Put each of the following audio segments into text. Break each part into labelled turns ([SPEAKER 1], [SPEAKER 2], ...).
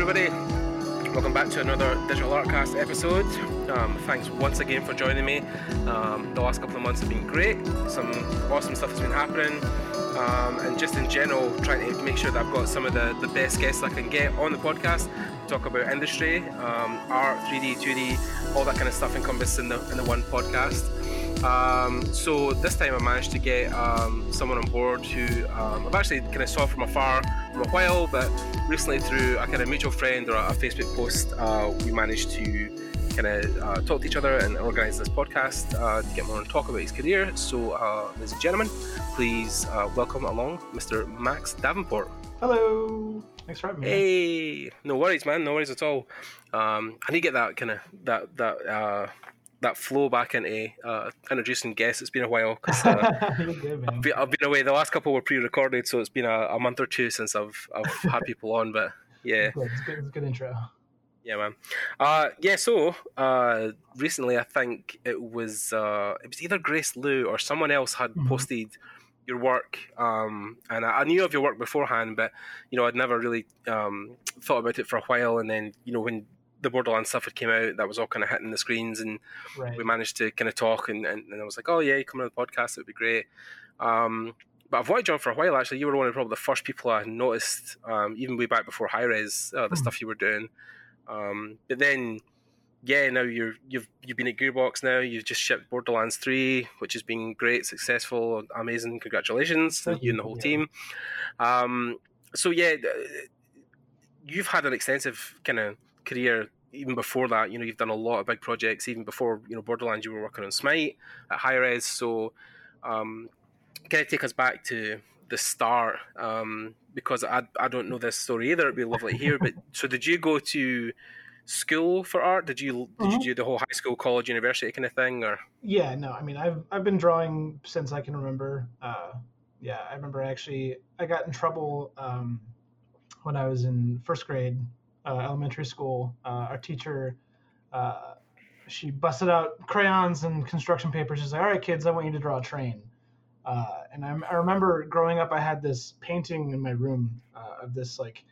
[SPEAKER 1] Everybody, welcome back to another Digital Artcast episode. Um, thanks once again for joining me. Um, the last couple of months have been great. Some awesome stuff has been happening, um, and just in general, trying to make sure that I've got some of the, the best guests I can get on the podcast. Talk about industry, um, art, 3D, 2D, all that kind of stuff encompassed in the in the one podcast. Um, so this time I managed to get um, someone on board who um, I've actually kind of saw from afar for a while, but recently through a kind of mutual friend or a, Facebook post, uh, we managed to kind of uh, talk to each other and organise this podcast uh, to get more and talk about his career. So, uh, ladies and gentlemen, please uh, welcome along Mr. Max Davenport.
[SPEAKER 2] Hello. Thanks for having me.
[SPEAKER 1] Hey, no worries, man. No worries at all. Um, I need to get that kind of that that uh, that flow back into uh, introducing guests. It's been a while because uh, I've, been, I've been away. The last couple were pre-recorded, so it's been a, a month or two since I've I've had people on. But yeah,
[SPEAKER 2] Good. It's good. It's good intro.
[SPEAKER 1] yeah, man. Uh, yeah. So uh, recently, I think it was uh, it was either Grace Lou or someone else had
[SPEAKER 2] Mhm.
[SPEAKER 1] posted your work, um, and I, I knew of your work beforehand, but you know I'd never really um, thought about it for a while. And then you know when the Borderlands stuff had came out, that was all kind of hitting the screens, and
[SPEAKER 2] Right.
[SPEAKER 1] we managed to kind of talk and, and, and I was like, oh yeah, come on the podcast, it would be great. Um, but I've watched you on for a while actually. You were one of probably the first people I noticed, um, even way back before Hi-Rez, uh, the
[SPEAKER 2] Hmm.
[SPEAKER 1] stuff you were doing. Um, but then, yeah, now you're you've you've been at Gearbox now. You've just shipped Borderlands Three, which has been great, successful, amazing. Congratulations to you and the whole
[SPEAKER 2] yeah.
[SPEAKER 1] team. Um, so yeah, you've had an extensive kind of career even before that. You know, you've done a lot of big projects. Even before you know Borderlands, you were working on Smite at Hi-Rez. So, um, can I take us back to the start? Um, because I I don't know this story either. It'd be lovely to hear. But so, did you go to school for art? Did you did you
[SPEAKER 2] Mhm.
[SPEAKER 1] do the whole high school, college, university kind of thing, or
[SPEAKER 2] Yeah. No. I mean, I've I've been drawing since I can remember. Uh, yeah. I remember actually I got in trouble um, when I was in first grade, uh, elementary school. Uh, our teacher. Uh, she busted out crayons and construction papers. She's like, "All right, kids, I want you to draw a train." Uh, and I, I remember growing up, I had this painting in my room uh, of this like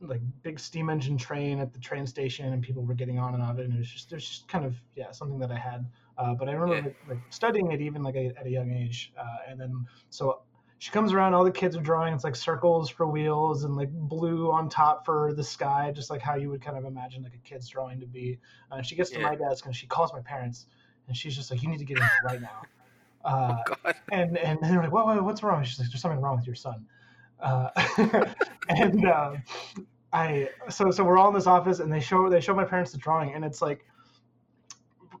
[SPEAKER 2] like big steam engine train at the train station, and people were getting on and off it. And it was just it was just kind of yeah something that I had. Uh, but I remember
[SPEAKER 1] Yeah.
[SPEAKER 2] like, like studying it even like at a young age. Uh, and then so she comes around, all the kids are drawing. It's like circles for wheels and like blue on top for the sky, just like how you would kind of imagine like a kid's drawing to be. Uh, she gets to my desk and she calls my parents, and she's just like, "You need to get in right now." Uh,
[SPEAKER 1] oh God,
[SPEAKER 2] and and they're like, what, what, what's wrong? She's like, there's something wrong with your son. Uh, and um, I so so we're all in this office, and they show they show my parents the drawing, and it's like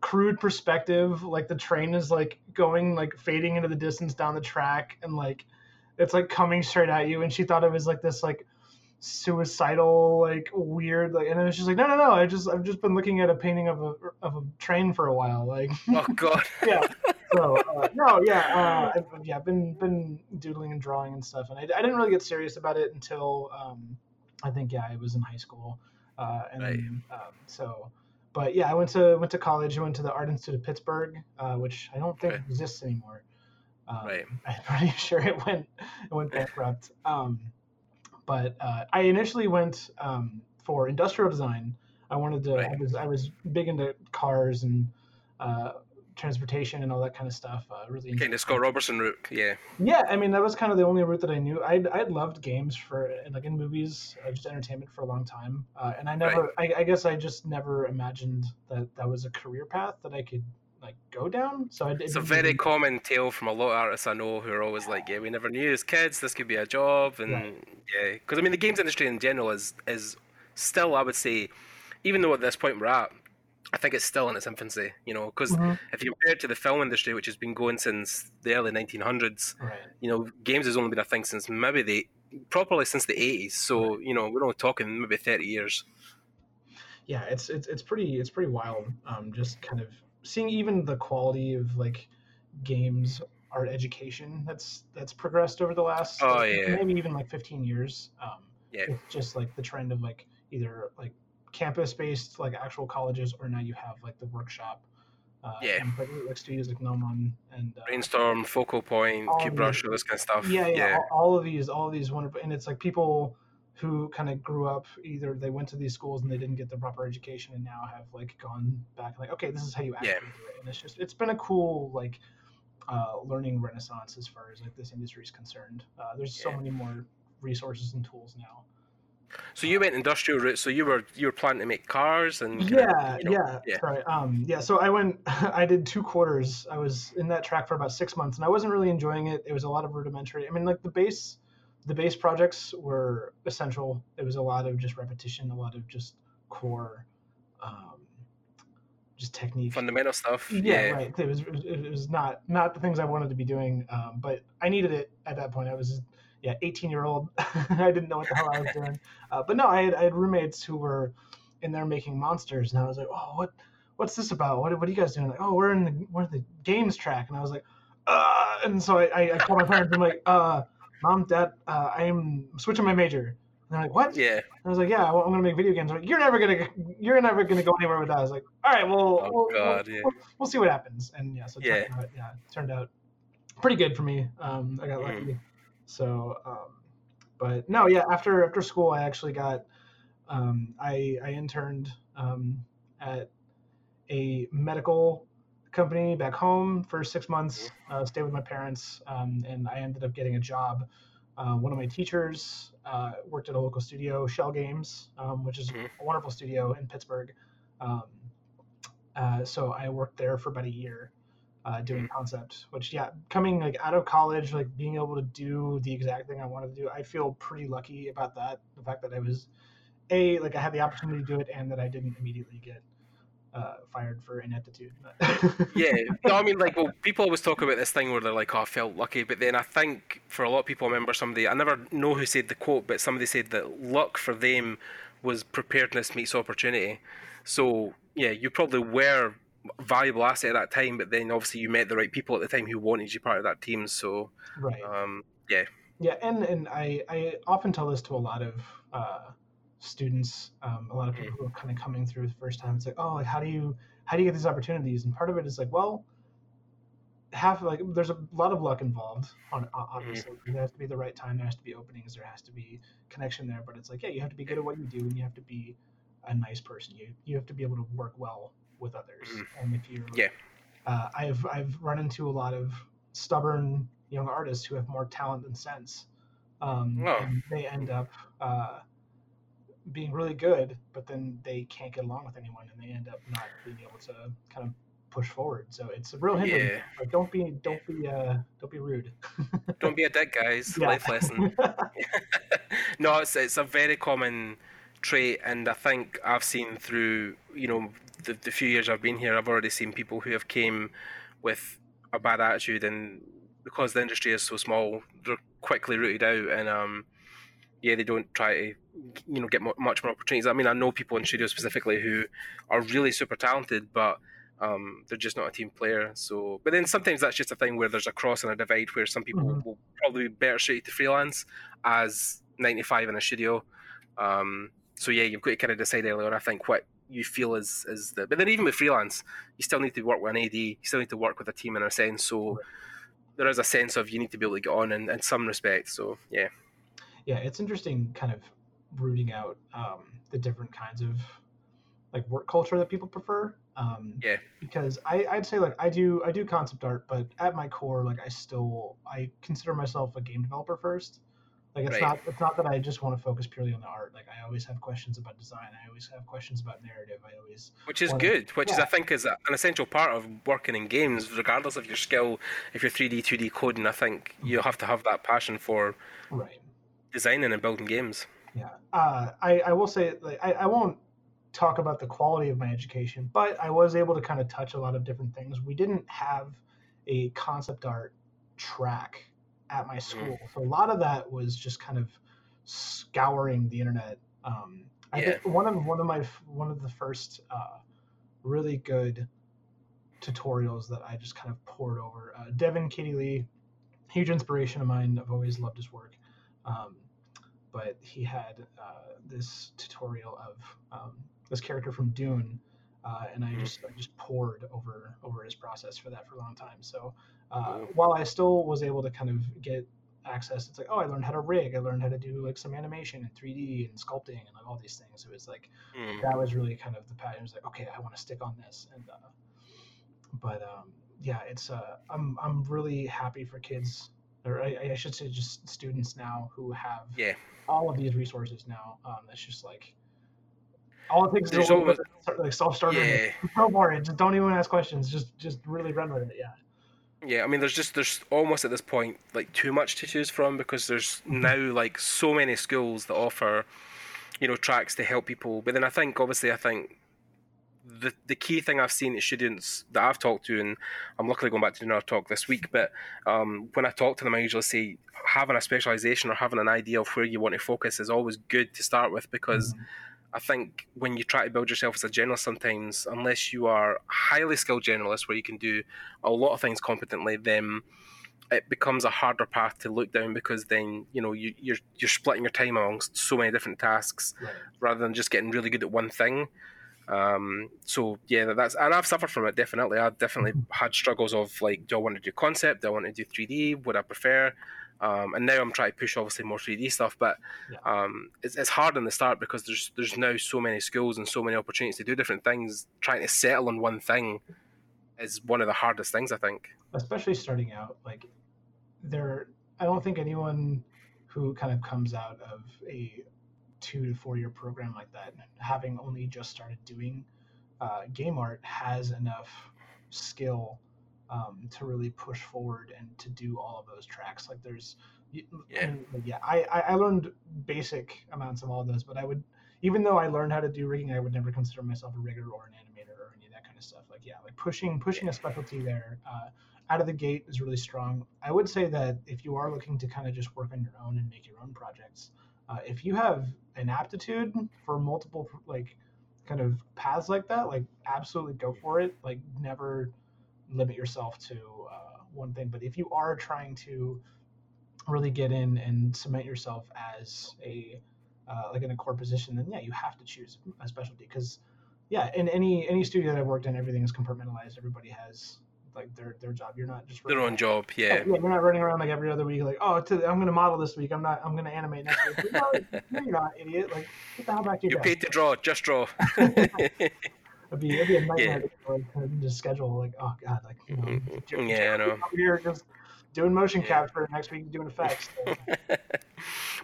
[SPEAKER 2] crude perspective, like the train is like going like fading into the distance down the track, and like it's like coming straight at you, and she thought it was like this like suicidal like weird like and it was just like no no no i just i've just been looking at a painting of a of a train for a while like
[SPEAKER 1] oh God,
[SPEAKER 2] yeah. So uh, no, yeah, uh, I've, yeah, I've been been doodling and drawing and stuff, and I, I didn't really get serious about it until um, I think yeah, I was in high school, uh, and
[SPEAKER 1] Right.
[SPEAKER 2] um, so. But yeah, I went to went to college. I went to the Art Institute of Pittsburgh, uh, which I don't think
[SPEAKER 1] Right.
[SPEAKER 2] exists anymore. Um,
[SPEAKER 1] Right.
[SPEAKER 2] I'm pretty sure it went it went bankrupt. Um, but uh, I initially went um, for industrial design. I wanted to. I was I was big into cars and uh, transportation and all that kind of stuff. Uh, really.
[SPEAKER 1] kind of Scott Robertson route, yeah.
[SPEAKER 2] Yeah, I mean that was kind of the only route that I knew. I I loved games for like in movies, uh, just entertainment for a long time, uh, and I never. I, I guess I just never imagined that that was a career path that I could like go down. So I, it
[SPEAKER 1] It's a very
[SPEAKER 2] really-
[SPEAKER 1] common tale from a lot of artists I know who are always like, "Yeah, we never knew as kids this could be a job," and
[SPEAKER 2] Right.
[SPEAKER 1] yeah, because I mean the games industry in general is is still, I would say, even though at this point we're at, I think it's still in its infancy. You know, because
[SPEAKER 2] Mhm.
[SPEAKER 1] if you compare it to the film industry, which has been going since the early 1900s,
[SPEAKER 2] Right.
[SPEAKER 1] you know, games has only been a thing since maybe the properly since the 80s. So you know, we're only talking maybe 30 years.
[SPEAKER 2] yeah it's it's it's pretty it's pretty wild um just kind of seeing even the quality of like games art education that's that's progressed over the last
[SPEAKER 1] Oh, yeah.
[SPEAKER 2] maybe even like 15 years um
[SPEAKER 1] Yeah.
[SPEAKER 2] just like the trend of like either like campus based like actual colleges or now you have like the workshop uh,
[SPEAKER 1] Yeah.
[SPEAKER 2] and, like, like studios like Gnomon and uh,
[SPEAKER 1] Brainstorm, Focal Point,
[SPEAKER 2] All
[SPEAKER 1] Cube
[SPEAKER 2] the-
[SPEAKER 1] Brush, all this kind of stuff.
[SPEAKER 2] yeah, yeah, All, all of these, all of these wonderful, and it's like people who kind of grew up either they went to these schools and they didn't get the proper education and now have like gone back like okay this is how you actually
[SPEAKER 1] Yeah.
[SPEAKER 2] do it and it's just it's been a cool like uh, learning renaissance as far as like this industry is concerned uh, there's so many more resources and tools now
[SPEAKER 1] So you went industrial route. So you were you were planning to make cars and
[SPEAKER 2] yeah
[SPEAKER 1] you know,
[SPEAKER 2] yeah
[SPEAKER 1] yeah.
[SPEAKER 2] sorry um yeah so i went i did two quarters i was in that track for about six months and i wasn't really enjoying it it was a lot of rudimentary i mean like the base the base projects were essential it was a lot of just repetition a lot of just core um just technique
[SPEAKER 1] fundamental stuff.
[SPEAKER 2] yeah,
[SPEAKER 1] Yeah,
[SPEAKER 2] right it was it was- it was not not the things i wanted to be doing um but i needed it at that point i was yeah 18 year old i didn't know what the hell i was doing uh, but no I had, I had roommates who were in there making monsters and i was like oh what what's this about what, what are you guys doing like oh we're in the we're in the games track and i was like uh and so i i, called my parents and I'm like uh mom dad uh, i'm switching my major and they're like what
[SPEAKER 1] yeah.
[SPEAKER 2] I was like, yeah, well, I'm gonna make video games. They're Like, you're never gonna, you're never gonna go anywhere with that. I was like, all right, well,
[SPEAKER 1] Oh,
[SPEAKER 2] we'll,
[SPEAKER 1] God,
[SPEAKER 2] we'll,
[SPEAKER 1] yeah.
[SPEAKER 2] we'll, we'll see what happens. And yeah, so
[SPEAKER 1] Yeah.
[SPEAKER 2] turned out, yeah, it turned out pretty good for me. Um, I got lucky. So, um, but no, yeah, after after school, I actually got, um, I I interned um, at a medical company back home for six months. Uh, stayed with my parents, um, and I ended up getting a job. Uh, one of my teachers uh, worked at a local studio, Schell Games, um, which is
[SPEAKER 1] Mhm.
[SPEAKER 2] a wonderful studio in Pittsburgh. Um, uh, so I worked there for about a year uh, doing concept. Which, yeah, coming like out of college, like being able to do the exact thing I wanted to do, I feel pretty lucky about that. The fact that I was a like I had the opportunity to do it, and that I didn't immediately get uh, fired for ineptitude.
[SPEAKER 1] yeah. No, I mean, like, well, people always talk about this thing where they're like, "Oh, I felt lucky," but then I think for a lot of people, I remember somebody. I never know who said the quote, but somebody said that luck for them was preparedness meets opportunity. So yeah, you probably were valuable asset at that time, but then obviously you met the right people at the time who wanted you part of that team. So
[SPEAKER 2] right.
[SPEAKER 1] um,
[SPEAKER 2] Yeah, Yeah, and and I I often tell this to a lot of uh, students, um, a lot of people who are kind of coming through the first time. It's like, oh, like how do you how do you get these opportunities? And part of it is like, well, half like there's a lot of luck involved. On o- obviously, there has to be the right time. There has to be openings. There has to be connection there. But it's like, yeah, you have to be good at what you do, and you have to be a nice person. You you have to be able to work well with others.
[SPEAKER 1] Mhm.
[SPEAKER 2] And if you're
[SPEAKER 1] Yeah.
[SPEAKER 2] uh, I've I've run into a lot of stubborn young artists who have more talent than sense. Um,
[SPEAKER 1] Oh.
[SPEAKER 2] and they end up uh, being really good, but then they can't get along with anyone, and they end up not being able to kind of push forward. So it's a real hindrance.
[SPEAKER 1] Yeah.
[SPEAKER 2] Like, don't be don't be uh, don't be rude.
[SPEAKER 1] don't be a dick, guys.
[SPEAKER 2] Yeah.
[SPEAKER 1] Life lesson. no, it's it's a very common trait, and I think I've seen through you know the, the few years I've been here, I've already seen people who have came with a bad attitude, and because the industry is so small, they're quickly rooted out, and um, yeah, they don't try to you know get mu much more opportunities. I mean, I know people in studio specifically who are really super talented, but um, they're just not a team player. So, but then sometimes that's just a thing where there's a cross and a divide where some people
[SPEAKER 2] Mhm.
[SPEAKER 1] will probably be better suited to freelance as 95 in a studio. Um, so yeah, you've got to kind of decide early on. I think what you feel is is the. But then even with freelance, you still need to work with an AD. You still need to work with a team in a sense. So there is a sense of you need to be able to get on in, in some respect. So yeah,
[SPEAKER 2] yeah, it's interesting, kind of rooting out um, the different kinds of like work culture that people prefer. Um,
[SPEAKER 1] Yeah.
[SPEAKER 2] Because I, I'd say like I do I do concept art, but at my core, like I still I consider myself a game developer first. Like it's
[SPEAKER 1] Right.
[SPEAKER 2] not it's not that I just want to focus purely on the art. Like I always have questions about design. I always have questions about narrative. I always
[SPEAKER 1] which is good. Which is. I think is a- an essential part of working in games, regardless of your skill. If you're 3D, 2D coding, I think you have to have that passion for
[SPEAKER 2] right.
[SPEAKER 1] designing and building games.
[SPEAKER 2] Yeah. Uh, I, I will say, like, I, I won't talk about the quality of my education, but I was able to kind of touch a lot of different things. We didn't have a concept art track at my school. So a lot of that was just kind of scouring the internet. Um, I
[SPEAKER 1] Yeah.
[SPEAKER 2] think one of one of my one of the first uh, really good tutorials that I just kind of poured over. Uh, Devon Cady-Lee, huge inspiration of mine. I've always loved his work. Um, but he had uh, this tutorial of um, this character from Dune, uh, and I
[SPEAKER 1] Mhm.
[SPEAKER 2] just I just poured over over his process for that for a long time. So uh, while I still was able to kind of get access. It's like, oh, I learned how to rig. I learned how to do like some animation and 3D and sculpting and like all these things. It was like
[SPEAKER 1] Mm.
[SPEAKER 2] that was really kind of the pattern. It was like, okay, I want to stick on this. And uh, but um, yeah, it's uh, I'm I'm really happy for kids, or I, I should say just students now who have
[SPEAKER 1] Yeah.
[SPEAKER 2] all of these resources now. Um, it's just like all it takes is
[SPEAKER 1] There's
[SPEAKER 2] a little
[SPEAKER 1] always-
[SPEAKER 2] bit like self starter.
[SPEAKER 1] Yeah.
[SPEAKER 2] It. Just don't even ask questions. Just just really run with it. Yeah.
[SPEAKER 1] Yeah, I mean, there's just there's almost at this point like too much to choose from because there's now like so many schools that offer, you know, tracks to help people. But then I think obviously I think the the key thing I've seen at students that I've talked to, and I'm luckily going back to another talk this week. But um, when I talk to them, I usually say having a specialization or having an idea of where you want to focus is always good to start with because.
[SPEAKER 2] Mhm.
[SPEAKER 1] I think when you try to build yourself as a generalist, sometimes unless you are a highly skilled generalist where you can do a lot of things competently, then it becomes a harder path to look down because then you know you, you're you're splitting your time amongst so many different tasks
[SPEAKER 2] Right.
[SPEAKER 1] rather than just getting really good at one thing. Um, so yeah, that's and I've suffered from it definitely. I've definitely
[SPEAKER 2] Mhm.
[SPEAKER 1] had struggles of like, do I want to do concept? Do I want to do 3D? Would I prefer? Um, and now I'm trying to push obviously more 3D stuff, but
[SPEAKER 2] Yeah.
[SPEAKER 1] um, it's, it's hard in the start because there's there's now so many schools and so many opportunities to do different things. Trying to settle on one thing is one of the hardest things I think.
[SPEAKER 2] especially starting out like there i don't think anyone who kind of comes out of a two to four year program like that having only just started doing uh, game art has enough skill um, to really push forward and to do all of those tracks like there's
[SPEAKER 1] Yeah.
[SPEAKER 2] yeah I, I i learned basic amounts of all of those but i would even though i learned how to do rigging i would never consider myself a rigger or an animator or any of that kind of stuff like yeah like pushing pushing a specialty there uh, out of the gate is really strong. I would say that if you are looking to kind of just work on your own and make your own projects, uh, if you have an aptitude for multiple like kind of paths like that, like absolutely go for it. Like never limit yourself to uh, one thing. But if you are trying to really get in and cement yourself as a uh, like in a core position, then yeah, you have to choose a specialty because yeah, in any any studio that I've worked in, everything is compartmentalized. Everybody has like their their job. You're not just
[SPEAKER 1] Their own
[SPEAKER 2] around-
[SPEAKER 1] job,
[SPEAKER 2] Yeah,
[SPEAKER 1] yeah.
[SPEAKER 2] you're not running around like every other week, like, oh, I'm going to model this week. I'm not. I'm going to animate next week. no, no, you're not, idiot. Like, get the hell back to your
[SPEAKER 1] You're
[SPEAKER 2] desk.
[SPEAKER 1] paid to draw, just draw.
[SPEAKER 2] It'd be, it'd be a nightmare
[SPEAKER 1] Yeah.
[SPEAKER 2] to, like, to just schedule. Like, oh god, like you know,
[SPEAKER 1] Mhm. Yeah, I know.
[SPEAKER 2] here just doing motion
[SPEAKER 1] Yeah.
[SPEAKER 2] capture. Next week, doing effects. So,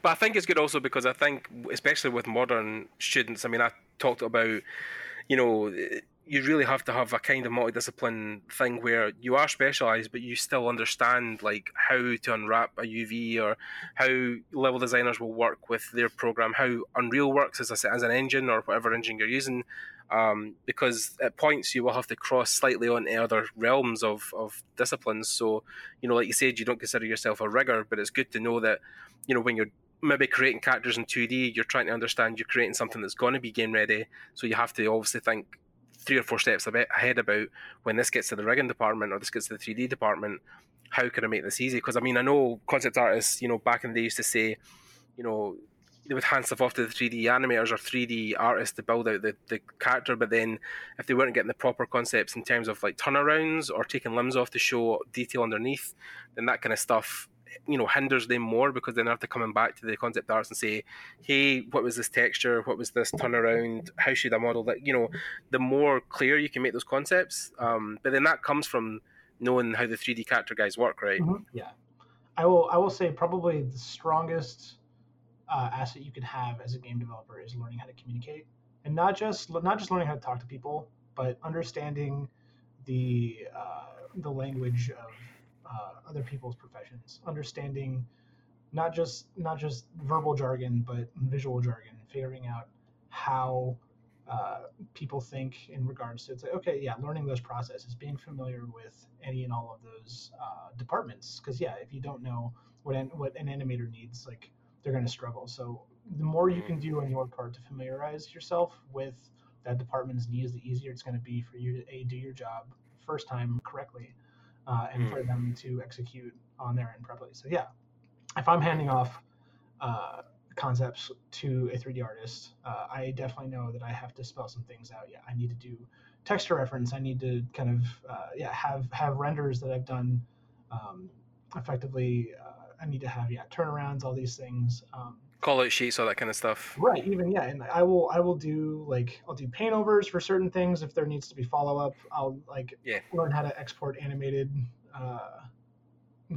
[SPEAKER 1] but I think it's good also because I think, especially with modern students, I mean, I talked about, you know, you really have to have a kind of multidiscipline thing where you are specialized, but you still understand like how to unwrap a UV or how level designers will work with their program, how Unreal works as a, as an engine or whatever engine you're using. Um, because at points you will have to cross slightly onto other realms of, of disciplines. So, you know, like you said, you don't consider yourself a rigger, but it's good to know that, you know, when you're maybe creating characters in 2D, you're trying to understand you're creating something that's going to be game ready. So you have to obviously think three or four steps ahead about when this gets to the rigging department or this gets to the 3D department, how can I make this easy? Because I mean, I know concept artists, you know, back in the day used to say, you know, they would hand stuff off to the 3D animators or 3D artists to build out the, the character, but then if they weren't getting the proper concepts in terms of like turnarounds or taking limbs off to show detail underneath, then that kind of stuff you know hinders them more because then they have to coming back to the concept arts and say hey what was this texture? What was this turnaround? How should i model that? You know the more clear you can make those concepts um, but then that comes from knowing how the 3d character guys work right?
[SPEAKER 2] Mhm, Yeah, I will. I will say probably the strongest uh, asset you can have as a game developer is learning how to communicate, and not just not just learning how to talk to people, but understanding the uh, the language of uh, other people's professions, understanding not just not just verbal jargon, but visual jargon, figuring out how uh, people think in regards to it's like okay yeah learning those processes being familiar with any and all of those uh, departments. Because yeah if you don't know what an, what an animator needs like they're going to struggle. So the more you can do on your part to familiarize yourself with that department's needs the easier it's going to be for you to a do your job first time correctly uh, and for them to execute on their end properly. So yeah. If i'm handing off uh, concepts to a 3D artist, uh, I definitely know that I have to spell some things out. Yeah, I need to do texture reference. I need to kind of uh, yeah have have renders that I've done um, effectively uh, I need to have yeah turnarounds, all these things. Um,
[SPEAKER 1] Call out sheets, all that kind of stuff.
[SPEAKER 2] Right. Even yeah, and I will I will do like I'll do paint overs for certain things if there needs to be follow up. I'll like
[SPEAKER 1] yeah.
[SPEAKER 2] learn how to export animated uh,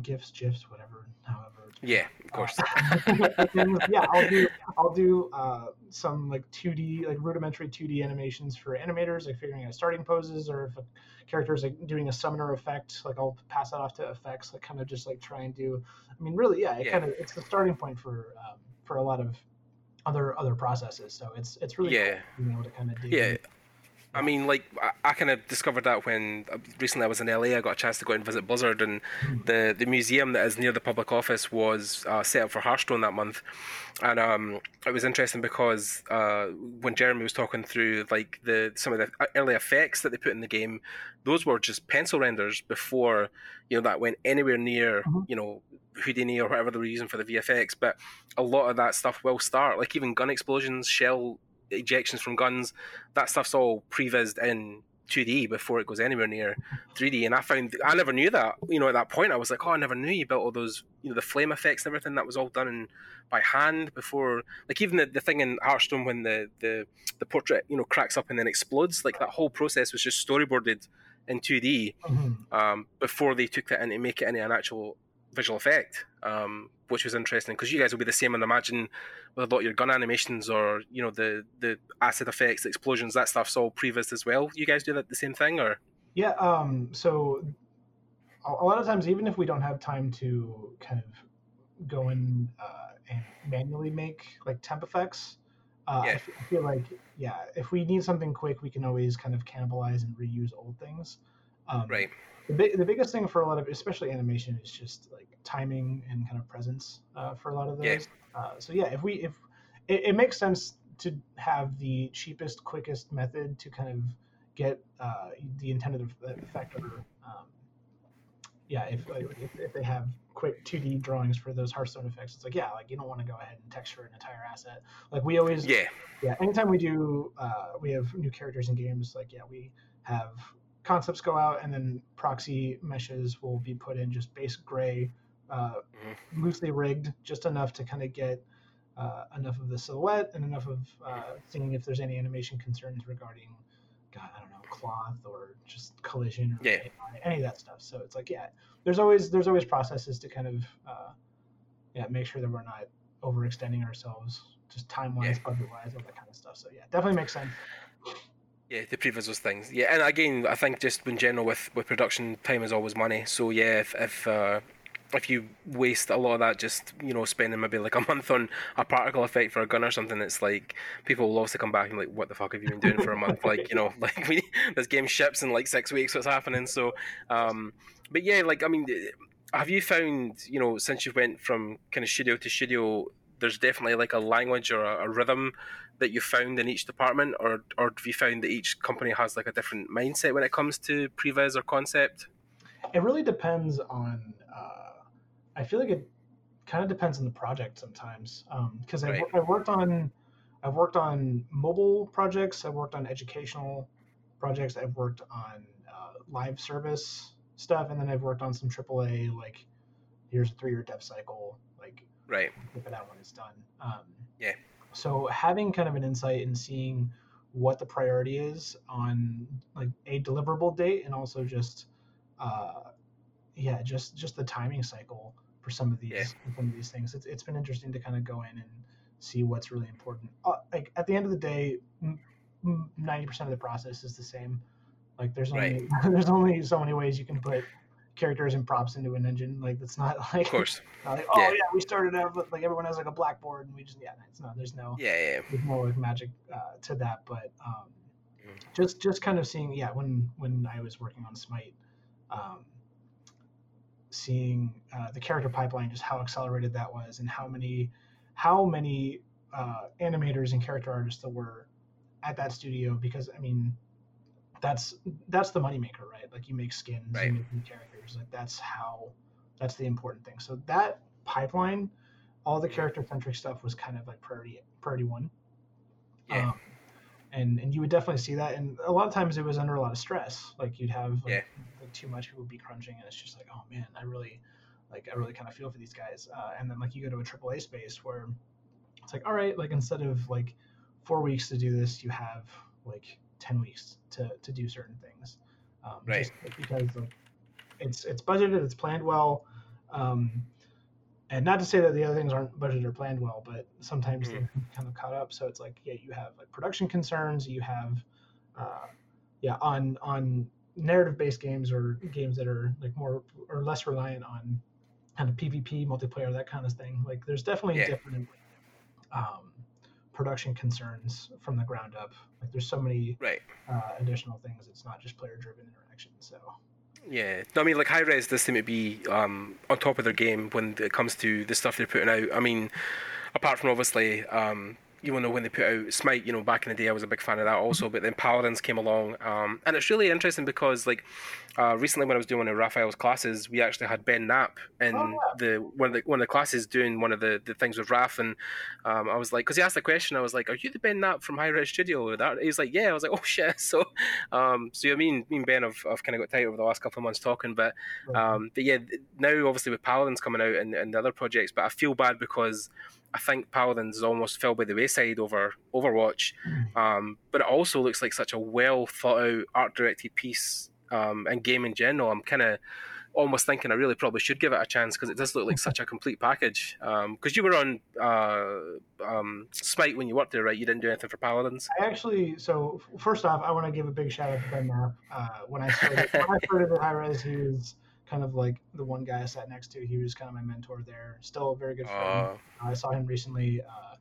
[SPEAKER 2] gifs, gifs, whatever, however.
[SPEAKER 1] Yeah, of course.
[SPEAKER 2] Uh, yeah, I'll do I'll do uh, some like 2D like rudimentary 2D animations for animators, like figuring out starting poses, or if a character is like doing a summoner effect, like I'll pass that off to effects, like kind of just like try and do. I mean, really, yeah, it
[SPEAKER 1] Yeah.
[SPEAKER 2] kind of it's the starting point for um, for a lot of other other processes. So it's it's really
[SPEAKER 1] Yeah.
[SPEAKER 2] cool being able to kind of do.
[SPEAKER 1] Yeah. I mean, like I, I kind of discovered that when uh, recently I was in LA. I got a chance to go and visit Blizzard, and the the museum that is near the public office was uh, set up for Hearthstone that month, and um, it was interesting because uh, when Jeremy was talking through like the some of the uh, early effects that they put in the game, those were just pencil renders before you know that went anywhere near
[SPEAKER 2] Mhm.
[SPEAKER 1] you know Houdini or whatever they're using for the VFX. But a lot of that stuff will start, like even gun explosions, shell ejections from guns, that stuff's all prevised in 2D before it goes anywhere near 3D. And I found I never knew that. You know, at that point, I was like, oh, I never knew you built all those, you know, the flame effects and everything. That was all done in, by hand before. Like even the, the thing in Hearthstone when the, the the portrait, you know, cracks up and then explodes. Like that whole process was just storyboarded in 2D
[SPEAKER 2] Mhm.
[SPEAKER 1] um, before they took that in to make it into an actual visual effect, um, which was interesting because you guys will be the same. And imagine with a lot of your gun animations or you know the the acid effects, the explosions, that stuff's all previs as well. You guys do that the same thing, or
[SPEAKER 2] Yeah. Um. So a, a lot of times, even if we don't have time to kind of go in uh, and manually make like temp effects, uh, I
[SPEAKER 1] Yeah.
[SPEAKER 2] f- I feel like yeah, if we need something quick, we can always kind of cannibalize and reuse old things. Um,
[SPEAKER 1] right?
[SPEAKER 2] The, big, the biggest thing for a lot of, especially animation, is just like timing and kind of presence uh, for a lot of those.
[SPEAKER 1] Yeah.
[SPEAKER 2] Uh, so yeah, if we if it, it makes sense to have the cheapest, quickest method to kind of get uh, the intended effect or um, yeah, if, if if they have quick 2D drawings for those Hearthstone effects, it's like yeah, like you don't want to go ahead and texture an entire asset. Like we always
[SPEAKER 1] Yeah,
[SPEAKER 2] yeah anytime we do uh, we have new characters in games like yeah we have concepts go out and then proxy meshes will be put in just base gray uh,
[SPEAKER 1] Mhm.
[SPEAKER 2] loosely rigged just enough to kind of get uh, enough of the silhouette and enough of uh, seeing if there's any animation concerns regarding god i don't know cloth or just collision or
[SPEAKER 1] Yeah.
[SPEAKER 2] Any of that stuff so it's like yeah there's always there's always processes to kind of uh, yeah make sure that we're not overextending ourselves just time wise budget wise all that kind of stuff so yeah definitely makes sense
[SPEAKER 1] yeah, to previs those things. Yeah, and again, I think just in general with with production, time is always money. So yeah, if if uh, if you waste a lot of that just you know spending maybe like a month on a particle effect for a gun or something it's like people will obviously come back and be like what the fuck have you been doing for a month like you know like we this game ships in like six weeks what's happening so um but yeah like i mean have you found you know since you went from kind of studio to studio there's definitely like a language or a, a rhythm that you found in each department or or have you found that each company has like a different mindset when it comes to previs or concept
[SPEAKER 2] it really depends on uh, i feel like it kind of depends on the project sometimes because I've,
[SPEAKER 1] Right.
[SPEAKER 2] I've worked on i've worked on mobile projects i've worked on educational projects i've worked on uh, live service stuff and then i've worked on some aaa like here's a three-year dev cycle like
[SPEAKER 1] right
[SPEAKER 2] at that when it's done. Um,
[SPEAKER 1] Yeah.
[SPEAKER 2] So having kind of an insight and seeing what the priority is on like a deliverable date and also just, uh, yeah, just just the timing cycle for some of these
[SPEAKER 1] Yeah.
[SPEAKER 2] some of these things. It's it's been interesting to kind of go in and see what's really important. Uh, like at the end of the day, ninety percent of the process is the same. Like there's only there's only so many ways you can put characters and props into an engine. Like that's not like
[SPEAKER 1] of course
[SPEAKER 2] not like, oh
[SPEAKER 1] Yeah.
[SPEAKER 2] yeah. we started out with like everyone has like a blackboard and we just yeah, it's not there's no
[SPEAKER 1] yeah yeah
[SPEAKER 2] there's no like magic uh, to that, but um,
[SPEAKER 1] Mhm.
[SPEAKER 2] just just kind of seeing yeah when when I was working on Smite, um, seeing uh, the character pipeline, just how accelerated that was, and how many how many uh, animators and character artists there were at that studio because I mean that's that's the moneymaker, right? Like you make skins,
[SPEAKER 1] Right.
[SPEAKER 2] you make new characters, like that's how that's the important thing. So that pipeline, all the character centric stuff was kind of like priority priority one.
[SPEAKER 1] Yeah.
[SPEAKER 2] Um, and and you would definitely see that, and a lot of times it was under a lot of stress. Like you'd have like,
[SPEAKER 1] Yeah.
[SPEAKER 2] like too much people be crunching, and it's just like, oh man, I really like I really kind of feel for these guys. Uh, and then like you go to a AAA space where it's like, all right, like instead of like four weeks to do this, you have like ten weeks to to do certain things. Um,
[SPEAKER 1] right.
[SPEAKER 2] because like it's it's budgeted, it's planned well. Um, and not to say that the other things aren't budgeted or planned well, but sometimes mm-hmm. they're kind of caught up. So it's like, yeah, you have like production concerns, you have, uh, yeah, on on narrative based games or games that are like more or less reliant on kind of PvP multiplayer, that kind of thing. Like there's definitely yeah. different um, production concerns from the ground up. Like there's so many
[SPEAKER 1] right.
[SPEAKER 2] uh, additional things. It's not just player driven interaction. So
[SPEAKER 1] yeah, no, I mean, like Hi-Rez does seem to be um, on top of their game when it comes to the stuff they're putting out. I mean, apart from obviously um, you know when they put out Smite, you know back in the day I was a big fan of that also. But then Paladins came along, um, and it's really interesting because like uh, recently when I was doing one of Raphael's classes, we actually had Ben Knapp in oh, yeah. the one of the one of the classes doing one of the, the things with Raph, and um, I was like, because he asked the question, I was like, "Are you the Ben Knapp from Hi-Rez Studio?" Or that he's like, "Yeah." I was like, "Oh shit!" So, um, so I mean, me and Ben have, have kind of got tight over the last couple of months talking, but um, but yeah, now obviously with Paladins coming out and, and the other projects, but I feel bad because I think Paladins almost fell by the wayside over Overwatch. Hmm. Um, but it also looks like such a well thought out, art directed piece um, and game in general. I'm kind of almost thinking I really probably should give it a chance because it does look like such a complete package. Because um, you were on uh, um, Smite when you worked there, right? You didn't do anything for Paladins.
[SPEAKER 2] I actually. So first off, I want to give a big shout out to Ben Knapp. Uh, when I started, when I started at Hi-Rez, he was kind of like the one guy I sat next to. He was kind of my mentor there. Still a very good friend. Uh, I saw him recently. Uh,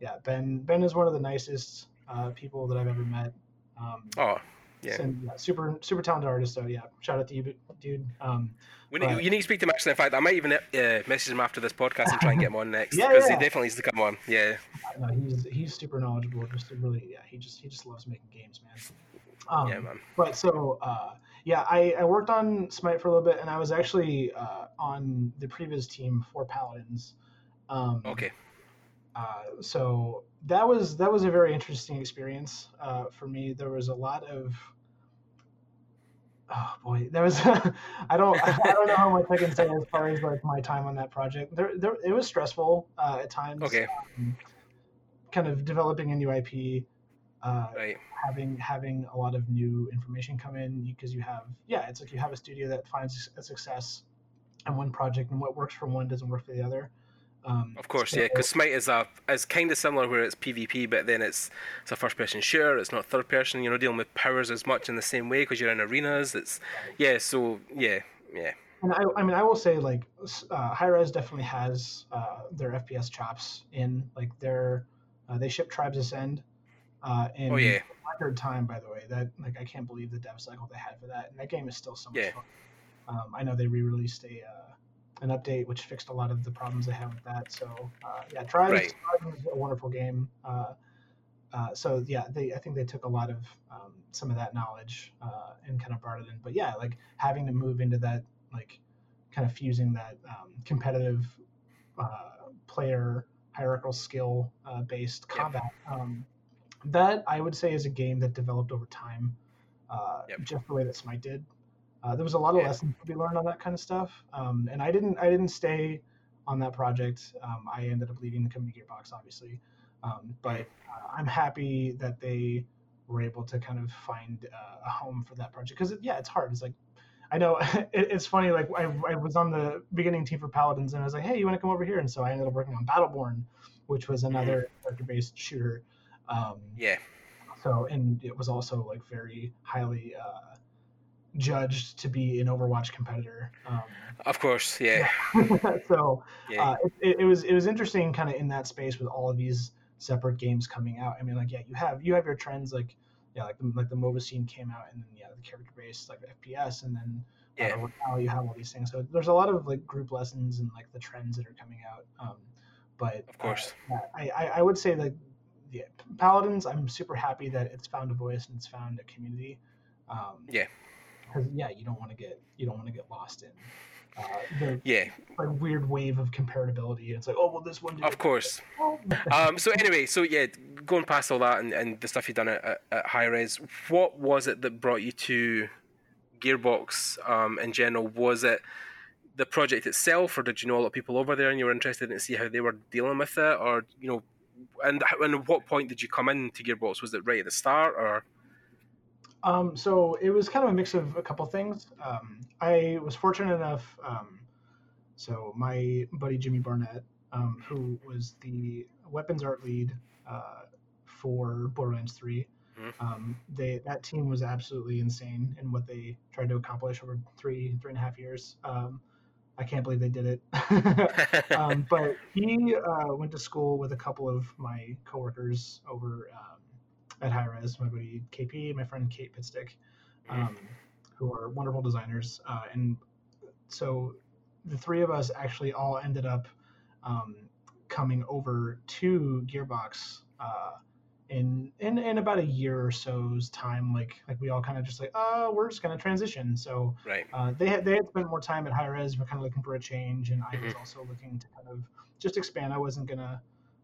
[SPEAKER 2] yeah, Ben. Ben is one of the nicest uh, people that I've ever met. Um,
[SPEAKER 1] oh, yeah.
[SPEAKER 2] And, yeah. Super super talented artist. So yeah, shout out to you, dude. Um,
[SPEAKER 1] we need, you need to speak to him actually. In fact, I might even uh, message him after this podcast and try and get him on next because yeah, yeah. he definitely needs to come on. Yeah.
[SPEAKER 2] No, he's he's super knowledgeable. Just really, yeah, he just he just loves making games, man. Um, yeah, man. But so uh, yeah, I, I worked on Smite for a little bit, and I was actually uh, on the previous team for Paladins. Um,
[SPEAKER 1] okay.
[SPEAKER 2] Uh, so that was that was a very interesting experience uh, for me. There was a lot of oh boy, there was I don't I don't know how much I can say as far as like my time on that project. There, there it was stressful uh, at times.
[SPEAKER 1] Okay.
[SPEAKER 2] Um, kind of developing a new IP. Uh,
[SPEAKER 1] right.
[SPEAKER 2] having having a lot of new information come in because you have yeah it's like you have a studio that finds a success on one project and what works for one doesn't work for the other. Um,
[SPEAKER 1] of course so, yeah because smite is a is kind of similar where it's pvp but then it's it's a first person shooter it's not third person you're not dealing with powers as much in the same way because you're in arenas it's yeah so yeah yeah.
[SPEAKER 2] And I, I mean, I will say, like, uh, Hi-Rez definitely has uh, their FPS chops in. Like, they're uh, they ship Tribes Ascend, uh, in
[SPEAKER 1] oh yeah,
[SPEAKER 2] record time, by the way. That like I can't believe the dev cycle they had for that, and that game is still so much
[SPEAKER 1] yeah.
[SPEAKER 2] fun. Um, I know they re-released a uh, an update which fixed a lot of the problems they had with that. So uh, yeah, Tribes, right. Is a wonderful game. Uh, uh, so yeah, they I think they took a lot of um, some of that knowledge uh, and kind of brought it in. But yeah, like having to move into that like kind of fusing that um, competitive uh, player hierarchical skill uh, based combat. Yep. Um, that I would say is a game that developed over time, uh, yep. just the way that Smite did. Uh, there was a lot of yeah. lessons to be learned on that kind of stuff, um, and I didn't I didn't stay on that project. Um, I ended up leaving the company Gearbox, obviously, um, but uh, I'm happy that they were able to kind of find uh, a home for that project because yeah, it's hard. It's like I know it, it's funny. Like I, I was on the beginning team for Paladins, and I was like, hey, you want to come over here? And so I ended up working on Battleborn, which was mm-hmm. another character-based shooter. Um,
[SPEAKER 1] yeah.
[SPEAKER 2] So and it was also like very highly uh, judged to be an Overwatch competitor. Um,
[SPEAKER 1] of course, yeah.
[SPEAKER 2] so yeah. Uh, it, it, was it was interesting, kind of in that space with all of these separate games coming out. I mean, like yeah, you have you have your trends like yeah, like the like the MOBA scene came out, and then yeah, the character based like FPS, and then
[SPEAKER 1] yeah.
[SPEAKER 2] Uh, now you have all these things. So there's a lot of like group lessons and like the trends that are coming out. Um, but
[SPEAKER 1] of course,
[SPEAKER 2] uh, I, I I would say that yeah, Paladins, I'm super happy that it's found a voice and it's found a community. Um,
[SPEAKER 1] yeah.
[SPEAKER 2] Because yeah, you don't want to get you don't want to get lost in uh, the
[SPEAKER 1] yeah
[SPEAKER 2] like weird wave of comparability. It's like oh well, this one.
[SPEAKER 1] Of course. um, so anyway, so yeah, going past all that and, and the stuff you've done at, at, at Hi-Rez, what was it that brought you to Gearbox um, in general? Was it the project itself, or did you know a lot of people over there and you were interested in to see how they were dealing with it, or you know, and and at what point did you come into Gearbox? Was it right at the start, or?
[SPEAKER 2] Um, so it was kind of a mix of a couple things. Um, I was fortunate enough. Um, so my buddy Jimmy Barnett, um, who was the weapons art lead uh, for Borderlands 3,
[SPEAKER 1] Mhm.
[SPEAKER 2] um, they that team was absolutely insane in what they tried to accomplish over three three and a half years. I can't believe they did it. um, but he uh, went to school with a couple of my coworkers over um, at Hi-Rez, my buddy KP, my friend Kate Pitstick, um, who are wonderful designers. Uh, and so the three of us actually all ended up um, coming over to Gearbox uh, in, in in about a year or so's time. Like like we all kind of just like, oh, we're just gonna transition. So
[SPEAKER 1] right.
[SPEAKER 2] uh, they had they had spent more time at Hi-Rez. We're kind of looking for a change, and I was
[SPEAKER 1] Mhm.
[SPEAKER 2] also looking to kind of just expand. I wasn't gonna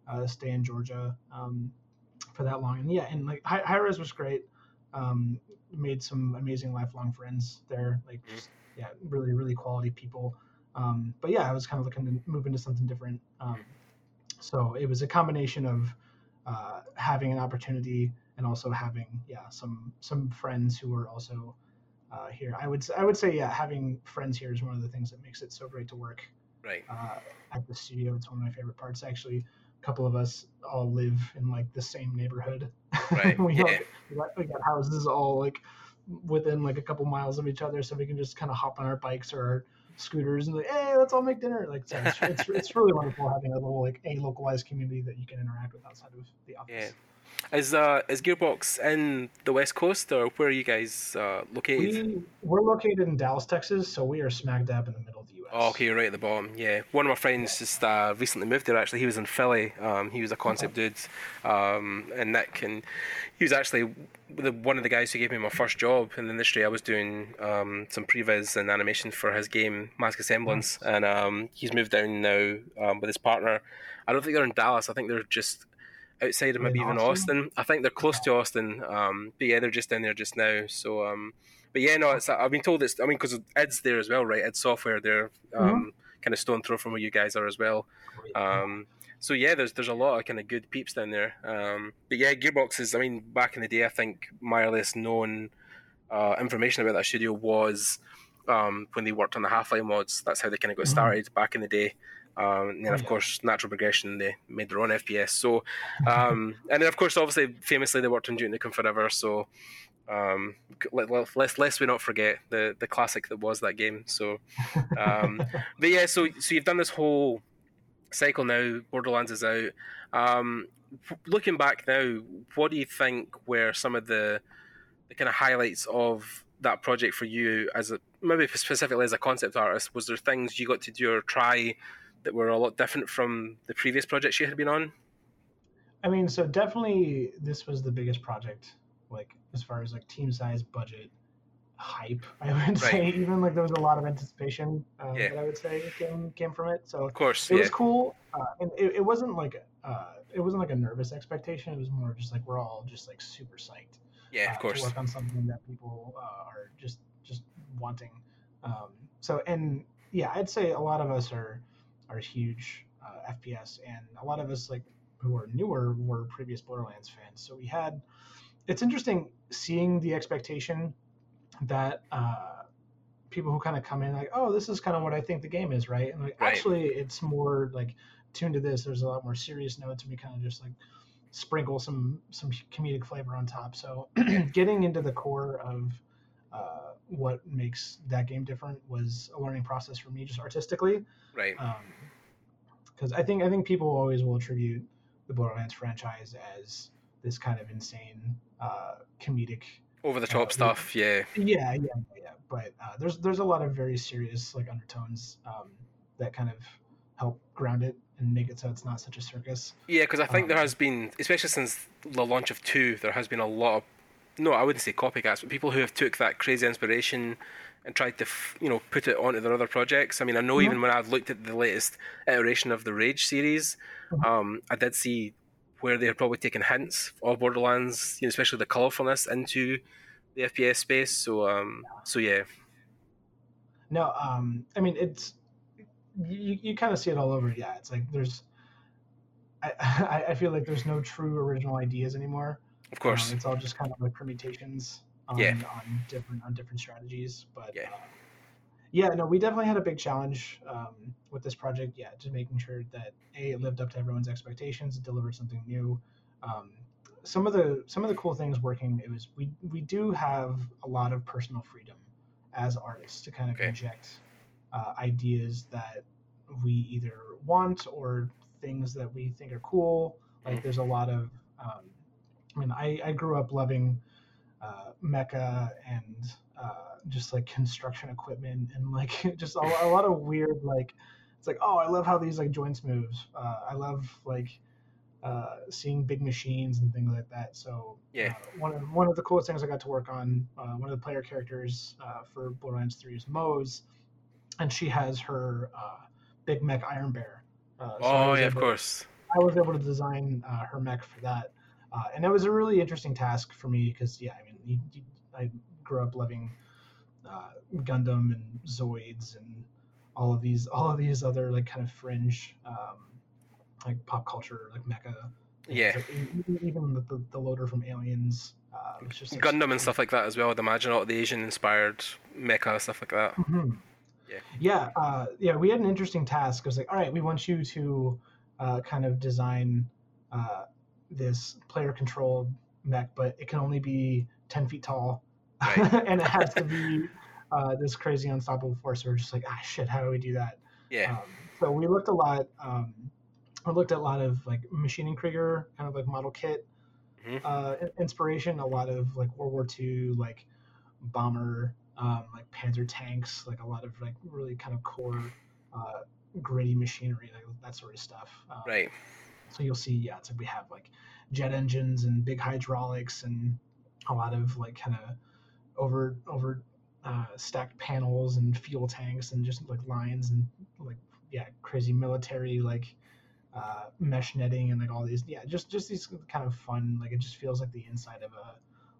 [SPEAKER 2] uh, stay in Georgia um, for that long, and yeah, and like high, Hi-Rez was great. Um, made some amazing lifelong friends there. Like
[SPEAKER 1] Mhm.
[SPEAKER 2] just, yeah, really really quality people. Um, but yeah, I was kind of looking to move into something different. Um, so it was a combination of uh, having an opportunity and also having yeah some some friends who are also uh, here. I would I would say yeah, having friends here is one of the things that makes it so great to work
[SPEAKER 1] Right.
[SPEAKER 2] uh, at the studio. It's one of my favorite parts. Actually, a couple of us all live in like the same neighborhood.
[SPEAKER 1] Right,
[SPEAKER 2] we, all-
[SPEAKER 1] yeah.
[SPEAKER 2] we got, we got houses all like within like a couple miles of each other, so we can just kind of hop on our bikes or our scooters and like, hey, let's all make dinner. Like, so it's, it's, it's really wonderful having a little like a localized community that you can interact with outside of the office.
[SPEAKER 1] Yeah. Is uh is Gearbox in the West Coast or where are you guys uh, located?
[SPEAKER 2] We, we're located in Dallas, Texas, so we are smack dab in the middle of the U.S.
[SPEAKER 1] Oh, okay, you're right at the bottom. Yeah, one of my friends just uh, recently moved there. Actually, he was in Philly. Um, he was a concept dude, um, and Nick, and he was actually the, one of the guys who gave me my first job in the industry. I was doing um, some previs and animation for his game Mask of Semblance, and um, he's moved down now um, with his partner. I don't think they're in Dallas. I think they're just outside of maybe even
[SPEAKER 2] Austin?
[SPEAKER 1] Austin. I think they're close to Austin. Um, but yeah, they're just in there just now. So, um, but yeah, no, it's I've been told it's. I mean, because Ed's there as well, right? id Software, they're um, kind of stone throw from where you guys are as well. Um, so yeah, there's there's a lot of kind of good peeps down there. Um, but yeah, Gearboxes. I mean, back in the day, I think my earliest known uh, information about that studio was um, when they worked on the Half Life mods. That's how they kind of got
[SPEAKER 2] Mhm.
[SPEAKER 1] started back in the day. Um, and then of course, natural progression. They made their own FPS. So, um, and then of course, obviously, famously, they worked on Duke Nukem Forever. So, um, let, let, lest, lest we not forget the the classic that was that game. So, um, but yeah, so so you've done this whole cycle now. Borderlands is out. Um, looking back now, what do you think were some of the the kind of highlights of that project for you as a maybe specifically as a concept artist? Was there things you got to do or try that were a lot different from the previous projects you had been on?
[SPEAKER 2] I mean, so definitely this was the biggest project, like as far as like team size, budget, hype. I would say even like there was a lot of anticipation um,
[SPEAKER 1] Yeah.
[SPEAKER 2] that I would say came came from it. So
[SPEAKER 1] Of course,
[SPEAKER 2] it
[SPEAKER 1] yeah,
[SPEAKER 2] was cool, uh, and it, it wasn't like uh, it wasn't like a nervous expectation. It was more just like we're all just like super psyched
[SPEAKER 1] yeah,
[SPEAKER 2] uh,
[SPEAKER 1] of course,
[SPEAKER 2] to work on something that people uh, are just just wanting. Um, so and yeah, I'd say a lot of us are are huge uh, FPS, and a lot of us like who are newer were previous Borderlands fans. So we had. It's interesting seeing the expectation that uh, people who kind of come in like, oh, this is kind of what I think the game is, right? And like,
[SPEAKER 1] Right.
[SPEAKER 2] actually, it's more like tuned to this. There's a lot more serious notes, and we kind of just like sprinkle some some comedic flavor on top. So getting into the core of uh, what makes that game different was a learning process for me, just artistically,
[SPEAKER 1] right,
[SPEAKER 2] because I think I think people always will attribute the Borderlands franchise as this kind of insane uh, comedic
[SPEAKER 1] over the top
[SPEAKER 2] uh,
[SPEAKER 1] stuff, yeah,
[SPEAKER 2] yeah, yeah, yeah. But uh, there's there's a lot of very serious like undertones um, that kind of help ground it and make it so it's not such a circus.
[SPEAKER 1] yeah, because I think there
[SPEAKER 2] Um,
[SPEAKER 1] has been, especially since the launch of two, there has been a lot of, no, I wouldn't say copycats, but people who have took that crazy inspiration and tried to, f- you know, put it onto their other projects. I mean, I know
[SPEAKER 2] Mhm.
[SPEAKER 1] even when I've looked at the latest iteration of the Rage series,
[SPEAKER 2] Mhm.
[SPEAKER 1] um, I did see where they had probably taken hints of Borderlands, you know, especially the colorfulness into the FPS space. So, um, so yeah,
[SPEAKER 2] No, um, I mean it's you, you kind of see it all over. Yeah, it's like there's. I, I feel like there's no true original ideas anymore.
[SPEAKER 1] Of course,
[SPEAKER 2] um, it's all just kind of like permutations on,
[SPEAKER 1] yeah.
[SPEAKER 2] on different on different strategies. But
[SPEAKER 1] yeah,
[SPEAKER 2] uh, yeah, no, we definitely had a big challenge um, with this project. Yeah, just making sure that a it lived up to everyone's expectations, it delivered something new. Um, some of the some of the cool things working it was we we do have a lot of personal freedom as artists to kind of
[SPEAKER 1] Okay.
[SPEAKER 2] inject uh, ideas that we either want or things that we think are cool. Like
[SPEAKER 1] Mhm.
[SPEAKER 2] there's a lot of um, I mean I, I grew up loving uh, mecha and uh, just like construction equipment and like just a, a lot of weird like it's like oh I love how these like joints move. Uh, I love like uh, seeing big machines and things like that. So
[SPEAKER 1] Yeah.
[SPEAKER 2] uh, one of one of the coolest things I got to work on, uh, one of the player characters uh, for Borderlands 3 is Moze, and she has her uh, big mech Iron Bear. Uh, so
[SPEAKER 1] oh yeah, of course.
[SPEAKER 2] I was able to design uh, her mech for that, uh, and it was a really interesting task for me because yeah, I mean, you, you, I grew up loving uh, Gundam and Zoids and all of these, all of these other like kind of fringe, um, like pop culture, like mecha.
[SPEAKER 1] Yeah.
[SPEAKER 2] Like, even the, the, the loader from Aliens. Uh, just like,
[SPEAKER 1] Gundam and stuff like that as well. I'd imagine all the Asian-inspired mecha stuff like that.
[SPEAKER 2] Mhm.
[SPEAKER 1] Yeah.
[SPEAKER 2] Yeah. Uh, yeah. We had an interesting task. It was like, all right, we want you to uh, kind of design this player-controlled mech, but it can only be ten feet tall,
[SPEAKER 1] Right.
[SPEAKER 2] and it has to be uh, this crazy unstoppable force. We're just like, ah, shit. How do we do that?
[SPEAKER 1] Yeah,
[SPEAKER 2] Um, so we looked a lot. Um, I looked at a lot of like Maschinen Krieger, kind of like model kit
[SPEAKER 1] Mhm.
[SPEAKER 2] uh, inspiration. A lot of like World War II, like bomber, um, like Panzer tanks, like a lot of like really kind of core, uh, gritty machinery, like that sort of stuff. Um,
[SPEAKER 1] right.
[SPEAKER 2] So you'll see, yeah, it's like we have like jet engines and big hydraulics and a lot of like kind of over over uh, stacked panels and fuel tanks and just like lines and like yeah crazy military like uh, mesh netting and like all these yeah just just these kind of fun like it just feels like the inside of a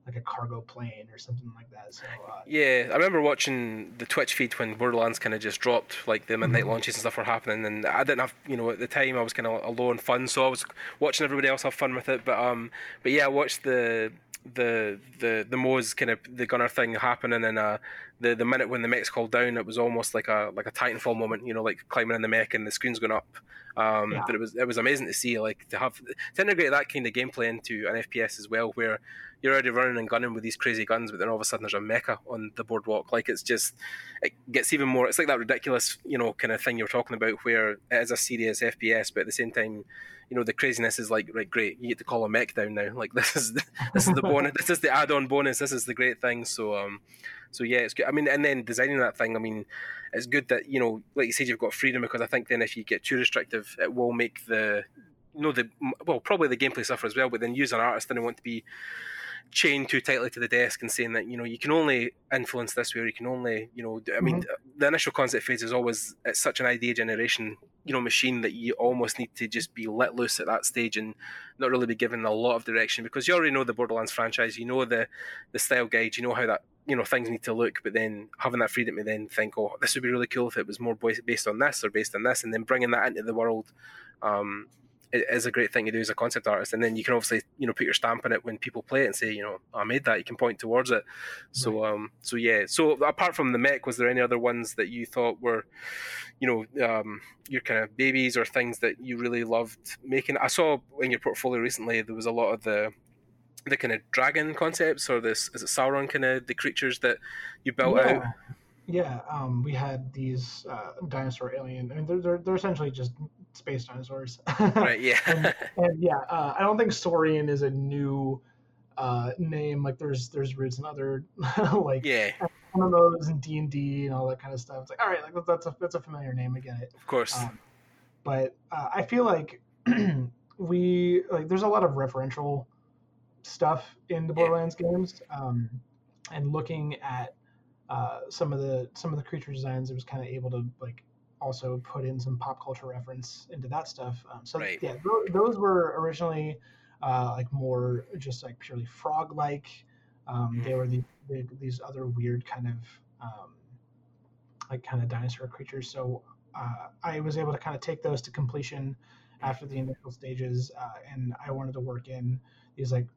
[SPEAKER 2] like a cargo plane or something like that so uh,
[SPEAKER 1] Yeah, I remember watching the Twitch feed when Borderlands kind of just dropped, like the midnight
[SPEAKER 2] Mhm.
[SPEAKER 1] launches and stuff were happening, and I didn't have, you know, at the time I was kind of alone fun, so I was watching everybody else have fun with it. But um, but yeah, I watched the the the the Moze's kind of the gunner thing happening, and uh, the the minute when the mech's called down, it was almost like a like a Titanfall moment, you know, like climbing in the mech and the screen's going up. Um,
[SPEAKER 2] Yeah.
[SPEAKER 1] but it was it was amazing to see, like to have to integrate that kind of gameplay into an FPS as well, where you're already running and gunning with these crazy guns, but then all of a sudden there's a mecha on the boardwalk. Like it's just, it gets even more. It's like that ridiculous, you know, kind of thing you're talking about, where it is a serious FPS, but at the same time, you know, the craziness is like, right, great, you get to call a mech down now. Like this is this is the bonus. this is the add-on bonus. This is the great thing. So um, so yeah, it's good. I mean, and then designing that thing. I mean, it's good that you know, like you said, you've got freedom because I think then if you get too restrictive, it will make the you know the well probably the gameplay suffer as well. But then you as an artist didn't want to be chained too tightly to the desk and saying that you know you can only influence this way or you can only you know I mean the initial concept phase is always it's such an idea generation you know machine that you almost need to just be let loose at that stage and not really be given a lot of direction because you already know the Borderlands franchise you know the the style guide you know how that you know things need to look but then having that freedom to then think oh this would be really cool if it was more based on this or based on this and then bringing that into the world um it is a great thing to do as a concept artist. And then you can obviously you know put your stamp on it when people play it and say you know i made that. You can point towards it. So um so yeah. So apart from the mech was there any other ones that you thought were you know um your kind of babies or things that you really loved making? I saw in your portfolio recently there was a lot of the the kind of dragon concepts or this is it Saurian kind of the creatures that you built
[SPEAKER 2] yeah.
[SPEAKER 1] out?
[SPEAKER 2] Yeah, um, we had these uh, dinosaur alien. I mean, they're, they're, they're essentially just space dinosaurs.
[SPEAKER 1] right yeah
[SPEAKER 2] and, and yeah, uh, I don't think Saurian is a new uh, name. Like, there's there's roots in other like
[SPEAKER 1] yeah
[SPEAKER 2] MMOs and D and D and all that kind of stuff. It's like, all right, like that's a that's a familiar name. I get it.
[SPEAKER 1] of course
[SPEAKER 2] Um, but uh, I feel like we like there's a lot of referential stuff in the
[SPEAKER 1] Yeah.
[SPEAKER 2] Borderlands games, um, and looking at uh, some of the some of the creature designs, it was kind of able to like also put in some pop culture reference into that stuff. Um, so
[SPEAKER 1] Right.
[SPEAKER 2] yeah, tho- those were originally uh, like more just like purely frog like. Um, They were the, the, these other weird kind of um, like kind of dinosaur creatures. So uh, I was able to kind of take those to completion after the initial stages, uh, and I wanted to work in these like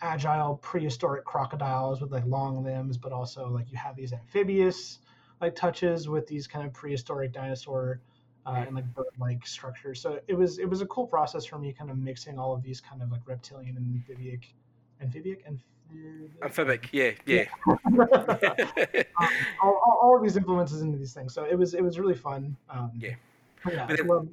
[SPEAKER 2] agile prehistoric crocodiles with like long limbs, but also like you have these amphibious like touches with these kind of prehistoric dinosaur uh, and like bird-like structures. So it was it was a cool process for me, kind of mixing all of these kind of like reptilian and amphibic, amphibic and
[SPEAKER 1] amphibic, yeah, yeah.
[SPEAKER 2] um, all, all, all, of these influences into these things. So it was it was really fun. Um,
[SPEAKER 1] yeah.
[SPEAKER 2] Yeah. Then, well,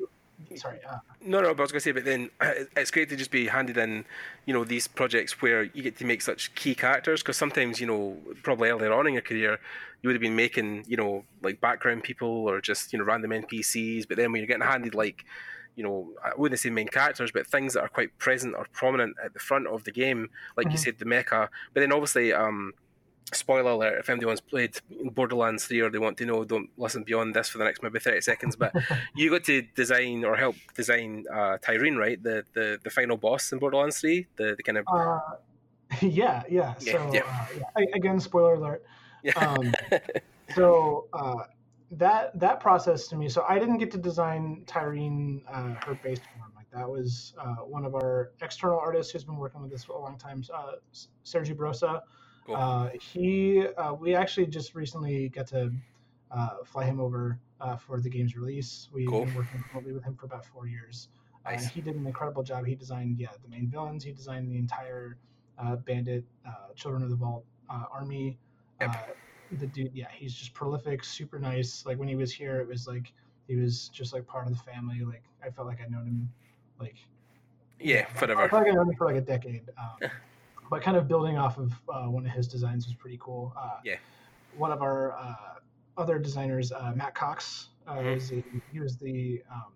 [SPEAKER 2] sorry. Uh,
[SPEAKER 1] no, no, but I was going to say, but then it's great to just be handed in, you know, these projects where you get to make such key characters because sometimes, you know, probably earlier on in your career, you would have been making, you know, like background people or just, you know, random NPCs. But then when you're getting handed like, you know, I wouldn't say main characters, but things that are quite present or prominent at the front of the game, like mm-hmm. you said, the mecha. But then obviously, um, spoiler alert if anyone's played borderlands 3 or they want to know don't listen beyond this for the next maybe 30 seconds but you got to design or help design uh, tyreen right the, the the final boss in borderlands 3 the, the kind of
[SPEAKER 2] uh, yeah yeah, yeah so yeah. Uh, yeah. again spoiler alert. Um, so uh, that that process to me so i didn't get to design Tyreen uh, her base form like that was uh, one of our external artists who's been working with us for a long time sergio brosa Cool. Uh, he, uh, we actually just recently got to uh, fly him over uh, for the game's release. We've cool. been working remotely with him for about four years. Uh, nice. he did an incredible job. He designed, yeah, the main villains. He designed the entire uh, Bandit, Children of the Vault army. Yep. the dude, yeah, he's just prolific, super nice. Like when he was here, it was like he was just like part of the family. Like I felt like I'd known him, like
[SPEAKER 1] yeah, forever.
[SPEAKER 2] I felt like I'd known him for like a decade. Um, but kind of building off of uh, one of his designs was pretty cool. Uh,
[SPEAKER 1] yeah.
[SPEAKER 2] One of our uh, other designers, uh, Matt Cox, uh, mm-hmm. was the, he was the um,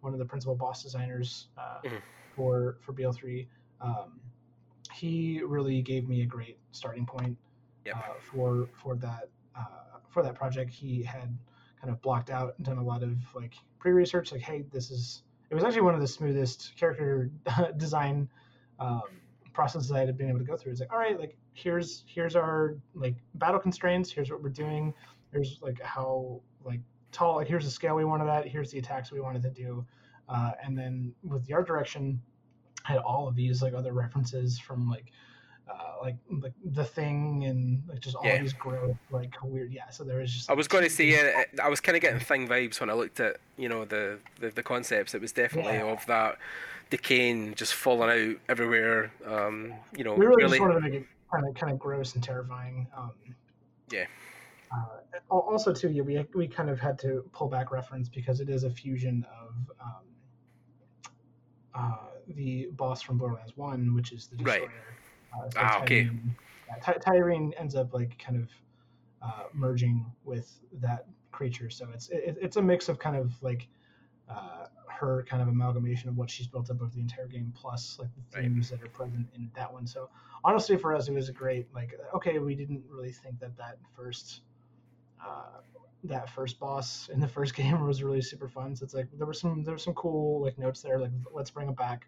[SPEAKER 2] one of the principal boss designers uh, mm-hmm. for for BL3. Um, he really gave me a great starting point yep. for for that for that project. He had kind of blocked out and done a lot of like pre-research, like, hey, this is. It was actually one of the smoothest character design um, processes I had been able to go through. It's like, all right, like here's here's our like battle constraints. Here's what we're doing. Here's like how like tall. Like here's the scale we wanted at. Here's the attacks we wanted to do. Uh, and then with the art direction, I had all of these like other references from like uh, like like the thing and like just all yeah. these growth like weird yeah so there was just
[SPEAKER 1] i was going to say yeah i was kind of getting thing vibes when i looked at you know the the, the concepts it was definitely yeah. of that decaying, just falling out everywhere. Um, you know,
[SPEAKER 2] we really, really... just wanted to make it kind of kind of gross and terrifying. Um,
[SPEAKER 1] yeah.
[SPEAKER 2] Uh, also, too, yeah, we we kind of had to pull back reference because it is a fusion of um, uh, the boss from Borderlands One, which is the
[SPEAKER 1] destroyer. Right. Uh, so ah, okay.
[SPEAKER 2] Yeah, Tyreen ends up like kind of uh, merging with that creature, so it's it, it's a mix of kind of like uh, her kind of amalgamation of what she's built up over the entire game, plus like the themes right. that are present in that one. So honestly, for us, it was a great like okay, we didn't really think that that first uh, that first boss in the first game was really super fun. So it's like there were some there were some cool like notes there. Like let's bring it back.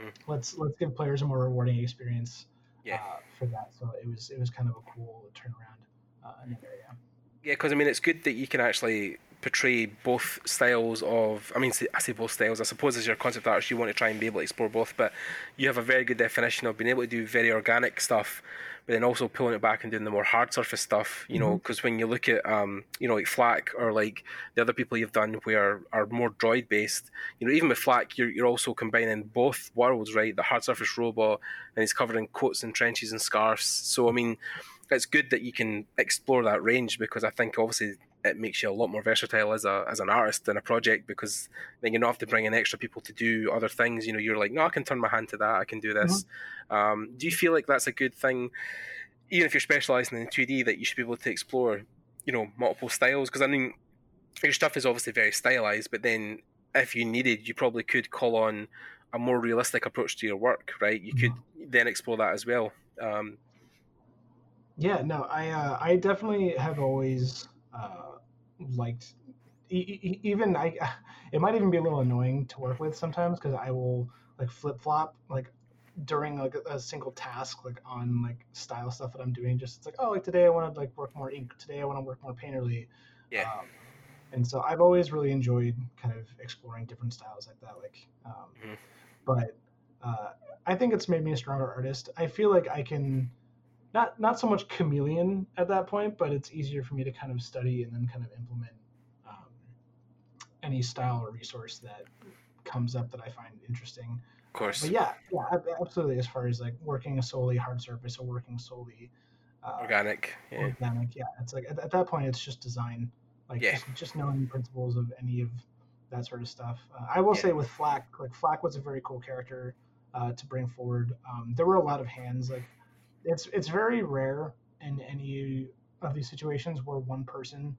[SPEAKER 2] Mm. Let's let's give players a more rewarding experience.
[SPEAKER 1] Yeah.
[SPEAKER 2] Uh, for that, so it was it was kind of a cool turnaround uh, in that area.
[SPEAKER 1] Yeah, because I mean, it's good that you can actually portray both styles of. I mean, I say both styles. I suppose as your concept artist, you want to try and be able to explore both, but you have a very good definition of being able to do very organic stuff, but then also pulling it back and doing the more hard surface stuff. You mm-hmm. know, because when you look at, um, you know, like Flak or like the other people you've done where are more droid based, you know, even with Flak, you're you're also combining both worlds, right? The hard surface robot, and he's covered in coats and trenches and scarves. So I mean it's good that you can explore that range because I think obviously it makes you a lot more versatile as a as an artist in a project because then you don't have to bring in extra people to do other things. You know, you're like, no, I can turn my hand to that. I can do this. Mm-hmm. Um, do you feel like that's a good thing, even if you're specialising in 2D, that you should be able to explore, you know, multiple styles? Because I mean, your stuff is obviously very stylized, but then if you needed, you probably could call on a more realistic approach to your work, right? You mm-hmm. could then explore that as well. Um,
[SPEAKER 2] yeah, no, I uh, I definitely have always uh, liked e- even I. It might even be a little annoying to work with sometimes because I will like flip flop like during like a, a, single task like on like style stuff that I'm doing. Just it's like oh like today I want to like work more ink. Today I want to work more painterly.
[SPEAKER 1] Yeah.
[SPEAKER 2] Um, and so I've always really enjoyed kind of exploring different styles like that. Like, um, mm-hmm. but uh, I think it's made me a stronger artist. I feel like I can not not so much chameleon at that point, but it's easier for me to kind of study and then kind of implement um, any style or resource that comes up that I find interesting.
[SPEAKER 1] Of course.
[SPEAKER 2] But yeah, yeah, absolutely. As far as like working solely hard surface or working solely
[SPEAKER 1] uh, organic,
[SPEAKER 2] yeah. organic, yeah, it's like at, at, that point it's just design, like yeah. just, just knowing principles of any of that sort of stuff. Uh, I will yeah. say with Flack, like Flack was a very cool character uh, to bring forward. Um, there were a lot of hands. Like it's it's very rare in any of these situations where one person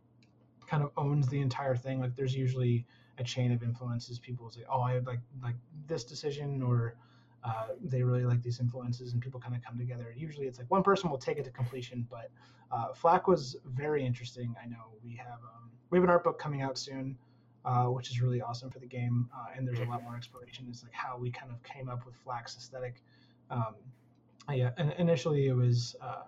[SPEAKER 2] kind of owns the entire thing. Like there's usually a chain of influences. People say, "Oh, I like like this decision," or uh, they really like these influences, and people kind of come together. Usually, it's like one person will take it to completion. But uh, Flack was very interesting. I know we have um, we have an art book coming out soon, uh, which is really awesome for the game, uh, and there's a lot more exploration. Is like how we kind of came up with Flack's aesthetic. Um, yeah, and initially it was uh,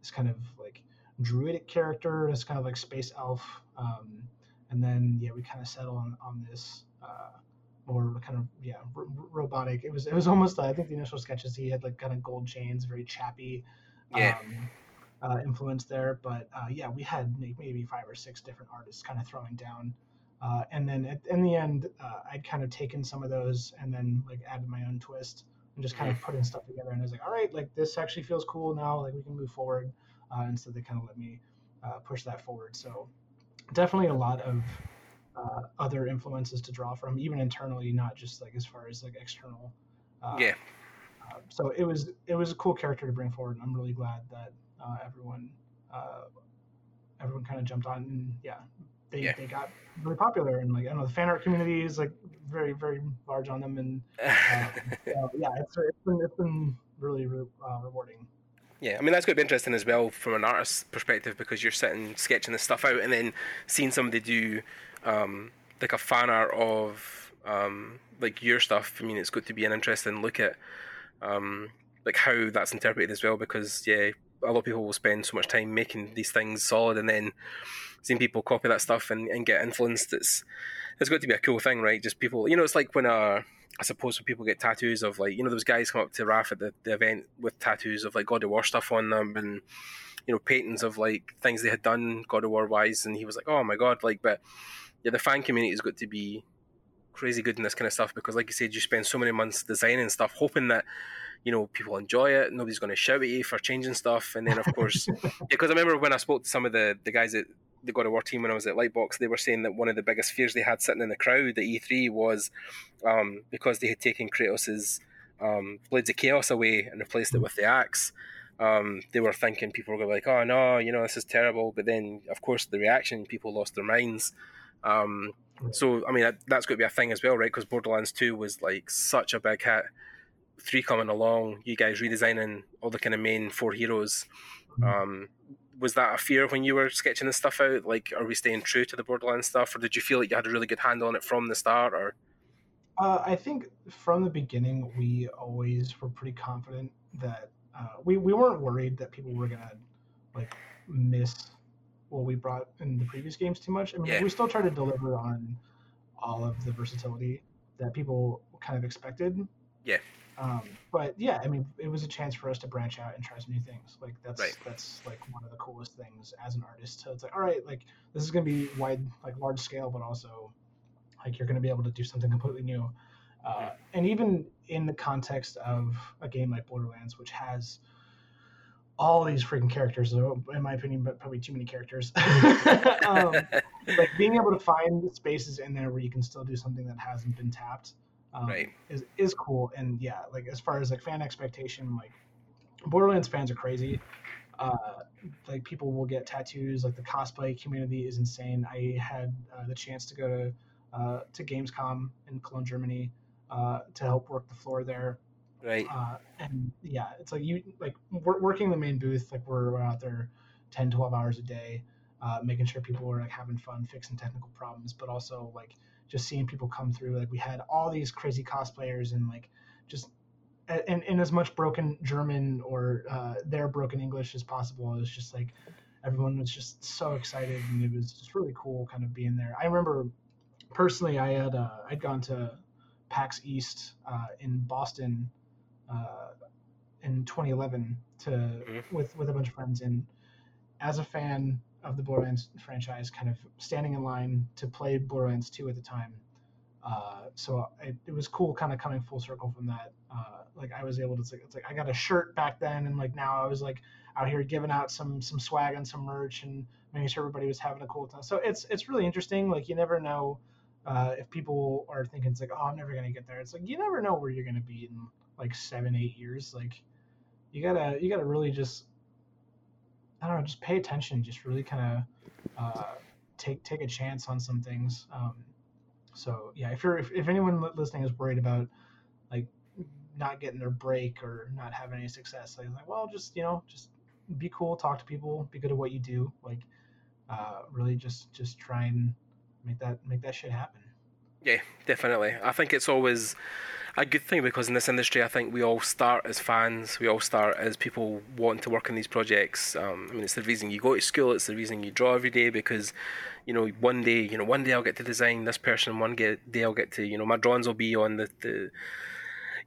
[SPEAKER 2] this kind of like druidic character, this kind of like space elf. Um, and then yeah, we kind of settle on on this uh, more kind of yeah r- robotic. It was it was almost I think the initial sketches he had like kind of gold chains, very Chappie.
[SPEAKER 1] Yeah. Um,
[SPEAKER 2] uh, influence there, but uh, yeah, we had maybe five or six different artists kind of throwing down, uh, and then at, in the end, uh, I'd kind of taken some of those and then like added my own twist and just kind of mm-hmm. putting stuff together. And I was like, all right, like this actually feels cool now. Like we can move forward. Uh, and so they kind of let me uh, push that forward. So definitely a lot of uh, other influences to draw from, even internally, not just like as far as like external.
[SPEAKER 1] Uh, yeah.
[SPEAKER 2] Uh, so it was it was a cool character to bring forward, and I'm really glad that uh, everyone uh, everyone kind of jumped on. And yeah, they, yeah. they got really popular, and like I don't know the fan art community is like very very large on them, and so, yeah, it's, it's been it's been really, really rewarding.
[SPEAKER 1] Yeah, I mean that's going to be interesting as well from an artist's perspective because you're sitting sketching this stuff out and then seeing somebody do um, like a fan art of um, like your stuff. I mean, it's good to be an interesting look at um, like how that's interpreted as well because yeah, a lot of people will spend so much time making these things solid and then seeing people copy that stuff and, and get influenced. It's it's going to be a cool thing, right? Just people, you know, it's like when a I suppose when people get tattoos of like you know those guys come up to Raf at the, the event with tattoos of like God of War stuff on them and you know paintings of like things they had done God of War wise and he was like oh my god like but yeah the fan community has got to be crazy good in this kind of stuff because like you said you spend so many months designing stuff hoping that you know people enjoy it nobody's going to shout at you for changing stuff and then of course because I remember when I spoke to some of the the guys at the God of War team when I was at Lightbox, they were saying that one of the biggest fears they had sitting in the crowd at E3 was um, because they had taken Kratos's um, Blades of Chaos away and replaced it with the axe. Um, they were thinking people were going to be like, oh no, you know, this is terrible. But then, of course, the reaction, people lost their minds. Um, so, I mean, that, that's going to be a thing as well, right? Because Borderlands 2 was like such a big hit. Three coming along, you guys redesigning all the kind of main four heroes. Mm-hmm. Um, was that a fear when you were sketching this stuff out? Like, are we staying true to the Borderlands stuff, or did you feel like you had a really good handle on it from the start? Or
[SPEAKER 2] uh, I think from the beginning, we always were pretty confident that uh, we we weren't worried that people were gonna like miss what we brought in the previous games too much. I mean, yeah. we still try to deliver on all of the versatility that people kind of expected.
[SPEAKER 1] Yeah.
[SPEAKER 2] Um, but yeah, I mean, it was a chance for us to branch out and try some new things. Like that's
[SPEAKER 1] right.
[SPEAKER 2] that's like one of the coolest things as an artist. So it's like, all right, like this is gonna be wide, like large scale, but also like you're gonna be able to do something completely new. Uh, mm-hmm. and even in the context of a game like Borderlands, which has all these freaking characters, in my opinion, but probably too many characters. um, like being able to find spaces in there where you can still do something that hasn't been tapped um,
[SPEAKER 1] right.
[SPEAKER 2] is is cool. And yeah, like as far as like fan expectation, like Borderlands fans are crazy. Uh, like people will get tattoos. Like the cosplay community is insane. I had uh, the chance to go to uh, to Gamescom in Cologne, Germany, uh, to help work the floor there.
[SPEAKER 1] Right.
[SPEAKER 2] Uh, and yeah, it's like you like we're working the main booth. Like we're, we're out there 10, 12 hours a day, uh, making sure people are like having fun, fixing technical problems, but also like just seeing people come through. Like we had all these crazy cosplayers and like just in, in as much broken German or uh, their broken English as possible. It was just like everyone was just so excited, and it was just really cool, kind of being there. I remember personally, I had uh, I'd gone to PAX East uh, in Boston uh, in 2011 to mm-hmm. with with a bunch of friends, and as a fan of the Borderlands franchise, kind of standing in line to play Borderlands 2 at the time. Uh, so it, it, was cool, kind of coming full circle from that. Uh, like I was able to, it's like, it's like I got a shirt back then, and like now I was like out here giving out some some swag and some merch and making sure everybody was having a cool time. So it's it's really interesting. Like you never know uh, if people are thinking it's like, oh, I'm never gonna get there. It's like you never know where you're gonna be in like seven, eight years. Like you gotta you gotta really just I don't know, just pay attention. Just really kind of uh, take take a chance on some things. Um, so yeah, if you're if, if anyone listening is worried about like not getting their break or not having any success, like, like well, just you know, just be cool, talk to people, be good at what you do. Like uh, really just just try and make that make that shit happen.
[SPEAKER 1] Yeah, definitely. I think it's always a good thing because in this industry, I think we all start as fans. We all start as people wanting to work in these projects. Um, I mean, it's the reason you go to school. It's the reason you draw every day because, you know, one day, you know, one day I'll get to design this person. One day I'll get to, you know, my drawings will be on the, the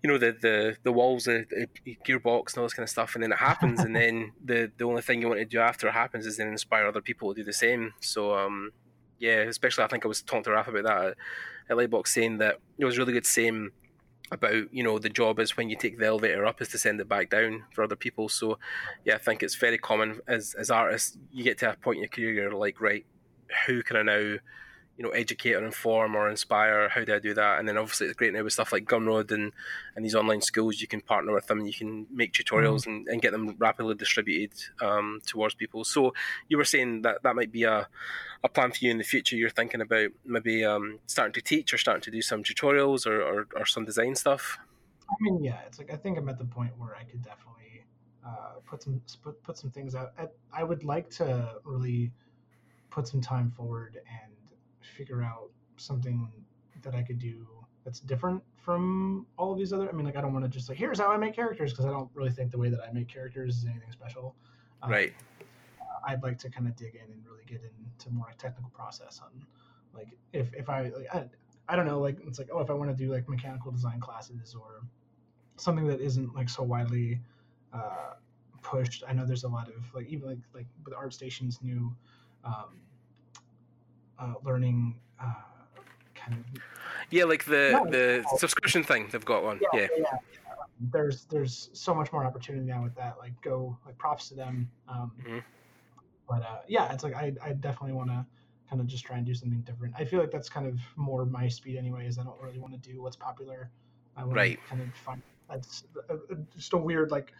[SPEAKER 1] you know the the the walls, the, the gearbox, and all this kind of stuff, and then it happens, and then the the only thing you want to do after it happens is then inspire other people to do the same. So um, yeah, especially I think I was talking to Raph about that at, at Lightbox, saying that it was really good saying about you know the job is when you take the elevator up is to send it back down for other people. So yeah, I think it's very common as as artists you get to a point in your career you're like right, who can I now you know educate or inform or inspire how do i do that? And then obviously it's great now with stuff like gumroad and and these online schools you can partner with them and you can make tutorials mm-hmm. and, and get them rapidly distributed um, towards people. So you were saying that that might be a, a plan for you in the future. You're thinking about maybe um, starting to teach or starting to do some tutorials or, or, or some design stuff?
[SPEAKER 2] I mean yeah it's like i think i'm at the point where i could definitely uh, put some put, put some things out. I, I would like to really put some time forward and figure out something that I could do that's different from all of these other. I mean, like I don't want to just like here's how I make characters because I don't really think the way that I make characters is anything special.
[SPEAKER 1] Um, right.
[SPEAKER 2] I'd like to kind of dig in and really get into more technical process on like if if I like I, I don't know like it's like oh if I want to do like mechanical design classes or something that isn't like so widely uh, pushed. I know there's a lot of like even like like with ArtStation's new um, uh, learning uh, kind of
[SPEAKER 1] yeah like the the subscription thing they've got one yeah, yeah. yeah, yeah.
[SPEAKER 2] there's there's so much more opportunity now with that like go like props to them um, mm-hmm. but uh, yeah it's like I, I definitely want to kind of just try and do something different i feel like that's kind of more my speed anyways i don't really want to do what's popular i want
[SPEAKER 1] right.
[SPEAKER 2] to kind of find that's just a weird like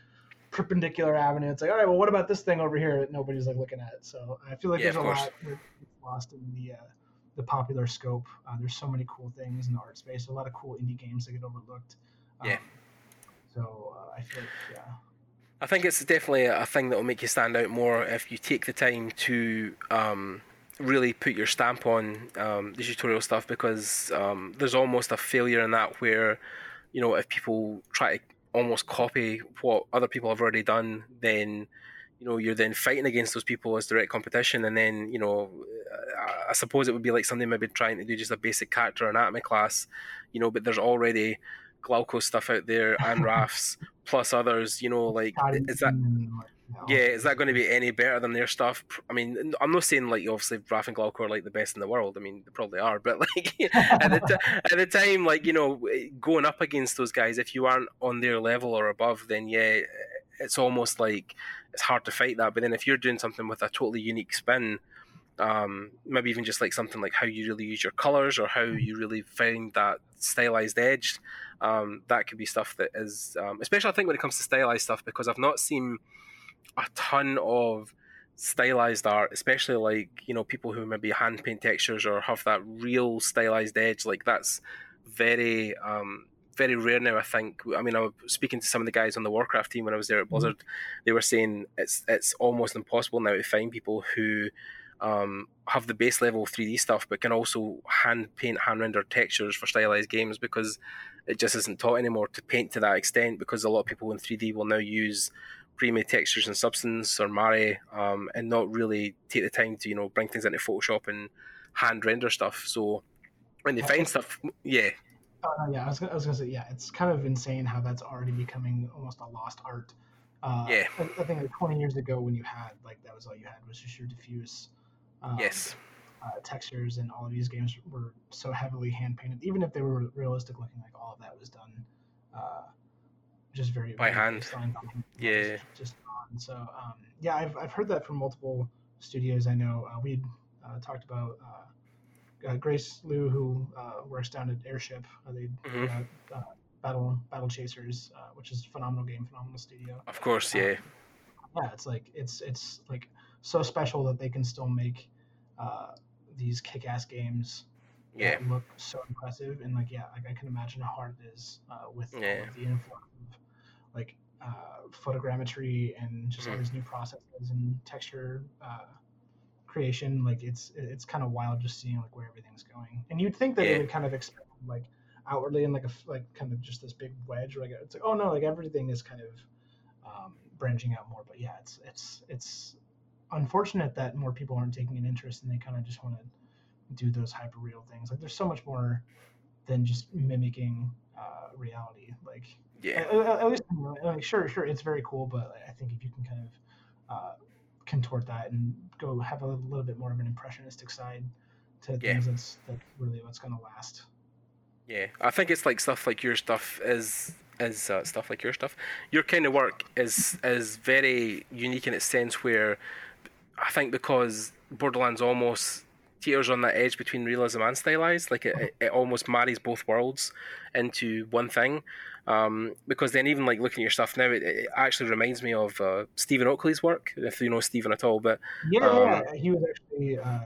[SPEAKER 2] perpendicular avenue. It's like, all right, well, what about this thing over here that nobody's like looking at? So I feel like yeah, there's a lot lost in the uh, the popular scope. Uh, there's so many cool things in the art space. A lot of cool indie games that get overlooked.
[SPEAKER 1] Um, yeah.
[SPEAKER 2] So uh, I feel like, yeah.
[SPEAKER 1] I think it's definitely a thing that will make you stand out more if you take the time to um, really put your stamp on um, the tutorial stuff because um, there's almost a failure in that where, you know, if people try to almost copy what other people have already done, then you know you're then fighting against those people as direct competition, and then you know I suppose it would be like something maybe trying to do just a basic character anatomy class, you know, but there's already Glauco stuff out there and Rafts plus others, you know, like is that yeah, is that going to be any better than their stuff? I mean, I'm not saying like obviously Raph and Glauco are like the best in the world. I mean, they probably are, but like at the t- at the time, like you know, eh, going up against those guys, if you aren't on their level or above, then yeah, eh, it's almost like it's hard to fight that. But then if you're doing something with a totally unique spin, um, maybe even just like something like how you really use your colors or how you really find that stylized edge. Um, that could be stuff that is, um, especially I think when it comes to stylized stuff, because I've not seen a ton of stylized art, especially like you know people who maybe hand paint textures or have that real stylized edge. Like that's very um, very rare now. I think. I mean, I was speaking to some of the guys on the Warcraft team when I was there at mm-hmm. Blizzard. Mm-hmm. They were saying it's it's almost impossible now to find people who um, have the base level 3D stuff, but can also hand paint, hand render textures for stylized games because it just isn't taught anymore to paint to that extent. Because a lot of people in 3D will now use pre-made textures in Substance or Mari, um, and not really take the time to you know bring things into Photoshop and hand render stuff. So when they find stuff, yeah.
[SPEAKER 2] Uh, yeah, I was, I was gonna say yeah. It's kind of insane how that's already becoming almost a lost art. Uh,
[SPEAKER 1] yeah.
[SPEAKER 2] I, I, think like 20 years ago when you had like that was all you had was just your diffuse.
[SPEAKER 1] Um, yes.
[SPEAKER 2] Uh, textures and all of these games were so heavily hand painted, even if they were realistic looking, like all of that was done uh, just very
[SPEAKER 1] by
[SPEAKER 2] very
[SPEAKER 1] hand. Yeah.
[SPEAKER 2] Just, just on. So um, yeah, I've I've heard that from multiple studios. I know uh, we uh, talked about uh, uh, Grace Liu, who uh, works down at Airship. they
[SPEAKER 1] mm-hmm.
[SPEAKER 2] Battle Battle Chasers, which is a phenomenal game, phenomenal studio.
[SPEAKER 1] Of course, yeah.
[SPEAKER 2] yeah, it's like it's it's like so special that they can still make these kick-ass games
[SPEAKER 1] yeah.
[SPEAKER 2] look so impressive and like yeah like i can imagine how hard it is uh, with
[SPEAKER 1] yeah.
[SPEAKER 2] the influx of like uh, photogrammetry and just all mm. these new processes and texture uh, creation like it's it's kind of wild just seeing like where everything's going and you'd think that
[SPEAKER 1] yeah.
[SPEAKER 2] it would kind of expand like outwardly in like a like kind of just this big wedge like it's like oh no like everything is kind of um, branching out more but yeah it's it's it's unfortunate that more people aren't taking an interest and they kind of just want to do those hyper real things. Like there's so much more than just mimicking uh, reality. Like
[SPEAKER 1] yeah,
[SPEAKER 2] at, at least like, sure, sure, it's very cool, but I think if you can kind of uh, contort that and go have a little bit more of an impressionistic side to yeah. things, that's that's really what's going to last.
[SPEAKER 1] Yeah, I think it's like stuff like your stuff is is uh, stuff like your stuff. Your kind of work is is very unique in its sense where I think because Borderlands almost teeters on that edge between realism and stylized. Like it, it almost marries both worlds into one thing. Um, because then even like looking at your stuff now, it, it actually reminds me of uh, Stephen Oakley's work, if you know Stephen at all. But
[SPEAKER 2] yeah, um, yeah he was actually uh,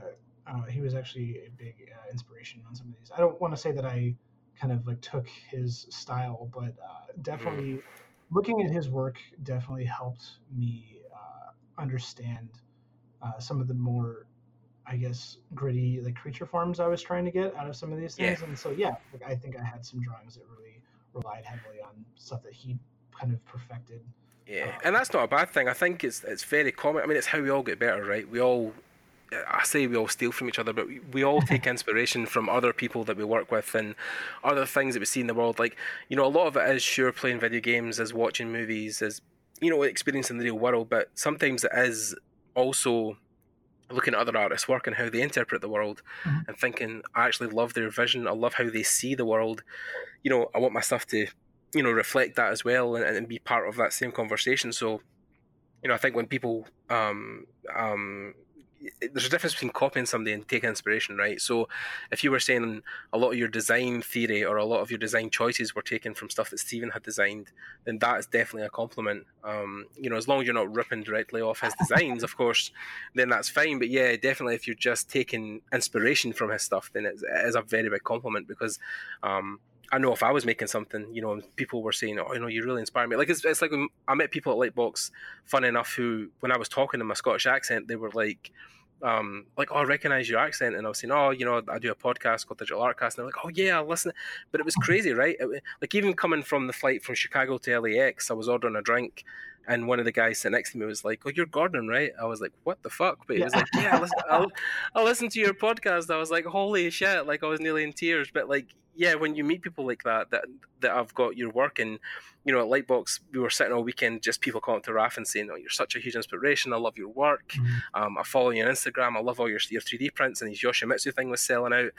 [SPEAKER 2] uh, he was actually a big uh, inspiration on some of these. I don't want to say that I kind of like took his style, but uh, definitely mm. looking at his work definitely helped me uh, some of the more I guess gritty like creature forms I was trying to get out of some of these things. Yeah. And so yeah, like, I think I had some drawings that really relied heavily on stuff that he kind of perfected.
[SPEAKER 1] Yeah, um, and that's not a bad thing. I think it's it's very common. I mean, it's how we all get better, right? We all I say we all steal from each other, but we, we all take inspiration from other people that we work with and other things that we see in the world. Like, you know, a lot of it is sure playing video games, is watching movies, is, you know, experiencing the real world, but sometimes it is also looking at other artists' work and how they interpret the world
[SPEAKER 2] mm-hmm.
[SPEAKER 1] and thinking, I actually love their vision. I love how they see the world. You know, I want my stuff to, you know, reflect that as well and, and be part of that same conversation. So, you know, I think when people um, um, there's a difference between copying somebody and taking inspiration, right? So, if you were saying a lot of your design theory or a lot of your design choices were taken from stuff that Stephen had designed, then that is definitely a compliment. Um, you know, as long as you're not ripping directly off his designs, of course, then that's fine. But yeah, definitely, if you're just taking inspiration from his stuff, then it is a very big compliment because um, I know if I was making something, you know, people were saying, "Oh, you know, you really inspire me." Like it's, it's like when I met people at Lightbox, fun enough, who when I was talking in my Scottish accent, they were like, um, like, "Oh, I recognize your accent," and I was saying, "Oh, you know, I do a podcast called Digital Artcast," and they're like, "Oh yeah, I listen." But it was crazy, right? It, like even coming from the flight from Chicago to LAX, I was ordering a drink, and one of the guys sitting next to me was like, "Oh, you're Gordon, right?" I was like, "What the fuck?" But he was like, "Yeah, I listen, I, I listen to your podcast." I was like, "Holy shit!" Like I was nearly in tears. But like yeah, when you meet people like that, that that I've got your work, and you know, at Lightbox, we were sitting all weekend, just people coming to Raf and saying, "Oh, you're such a huge inspiration. I love your work.
[SPEAKER 2] Mm-hmm.
[SPEAKER 1] Um, I follow you on Instagram. I love all your your 3D prints." And his Yoshimitsu thing was selling out.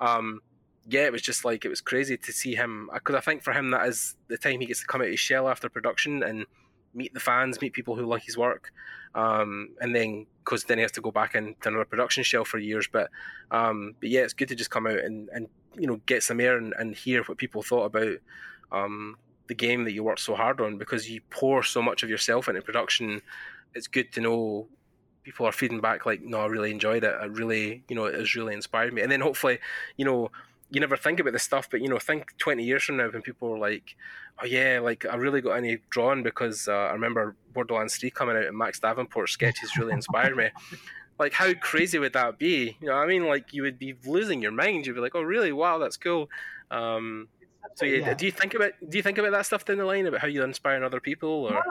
[SPEAKER 1] Um, yeah, it was just like it was crazy to see him because I think for him that is the time he gets to come out of his shell after production and meet the fans, meet people who like his work, um, and then because then he has to go back into another production shell for years. But um, but yeah, it's good to just come out and, and you know get some air and, and hear what people thought about um, the game that you worked so hard on because you pour so much of yourself into production. It's good to know people are feeding back like, no, I really enjoyed it. I really, you know, it has really inspired me. And then hopefully, you know, you never think about this stuff, but you know, think 20 years from now when people are like, oh yeah, like I really got any drawn because uh, I remember Borderlands 3 coming out and Max Davenport sketches really inspired me. like how crazy would that be? You know i mean? Like you would be losing your mind. You'd be like oh really? Wow that's cool. Um, so yeah, yeah, do you think about do you think about that stuff down the line about how you inspire other people or?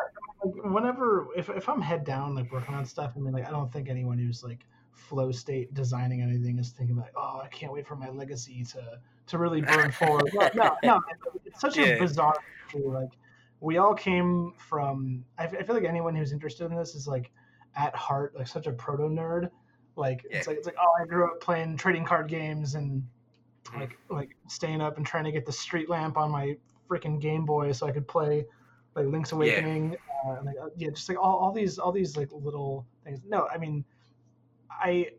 [SPEAKER 2] Whenever if if I'm head down like working on stuff, I mean like I don't think anyone who's like flow state designing anything is thinking like, oh, I can't wait for my legacy to to really burn forward. No, no, it's such a bizarre thing. Like we all came from. I, feel like anyone who's interested in this is like at heart like such a proto nerd. Like it's like it's like oh, I grew up playing trading card games and
[SPEAKER 1] Mhm.
[SPEAKER 2] like like staying up and trying to get the street lamp on my freaking Game Boy so I could play like Link's Awakening. Uh, and, like, uh, yeah, just like all, all these all these like little things. No, I mean, I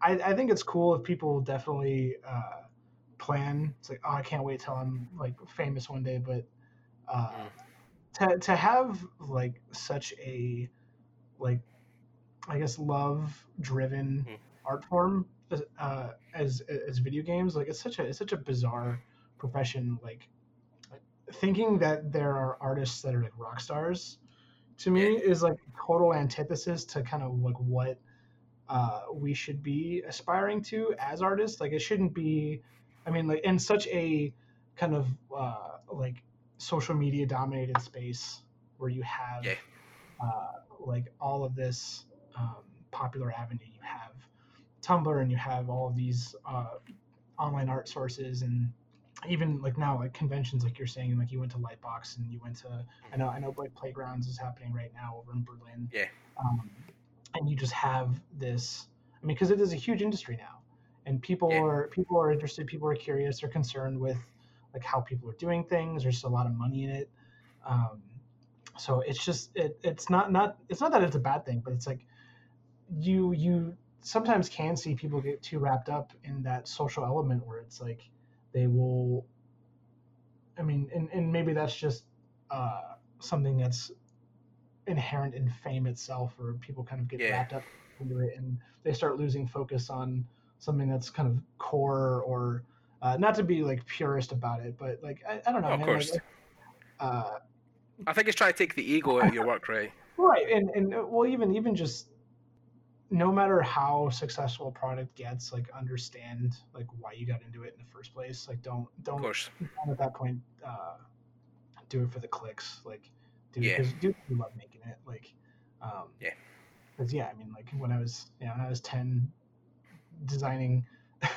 [SPEAKER 2] I, I think it's cool if people definitely uh, plan. It's like oh, I can't wait till I'm like famous one day, but. Uh, to, to have like such a like I guess love driven
[SPEAKER 1] Mhm.
[SPEAKER 2] art form uh, as as video games like it's such a it's such a bizarre profession like thinking that there are artists that are like rock stars to me is like total antithesis to kind of like what uh, we should be aspiring to as artists like it shouldn't be i mean like in such a kind of uh, like social media dominated space where you have
[SPEAKER 1] Yeah.
[SPEAKER 2] uh, like all of this um, popular avenue you have tumblr and you have all of these uh, online art sources and even like now like conventions like you're saying like you went to lightbox and you went to i know i know like playgrounds is happening right now over in berlin
[SPEAKER 1] Yeah.
[SPEAKER 2] um, and you just have this i mean because it is a huge industry now and people
[SPEAKER 1] Yeah.
[SPEAKER 2] are people are interested people are curious they're concerned with like how people are doing things there's a lot of money in it um, so it's just it, it's not not it's not that it's a bad thing but it's like you you sometimes can see people get too wrapped up in that social element where it's like they will i mean and, and maybe that's just uh, something that's inherent in fame itself or people kind of get
[SPEAKER 1] Yeah.
[SPEAKER 2] wrapped up into it and they start losing focus on something that's kind of core or uh, not to be like purist about it but like i, I don't know
[SPEAKER 1] Oh, of
[SPEAKER 2] man,
[SPEAKER 1] course.
[SPEAKER 2] like, uh,
[SPEAKER 1] I think it's trying to take the ego out of your work, right?
[SPEAKER 2] right and and uh, well even even just no matter how successful a product gets like understand like why you got into it in the first place like don't don't don't at that point uh do it for the clicks like do
[SPEAKER 1] Yeah.
[SPEAKER 2] because do you love making it like um
[SPEAKER 1] Yeah.
[SPEAKER 2] because yeah i mean like when i was you know when i was 10 designing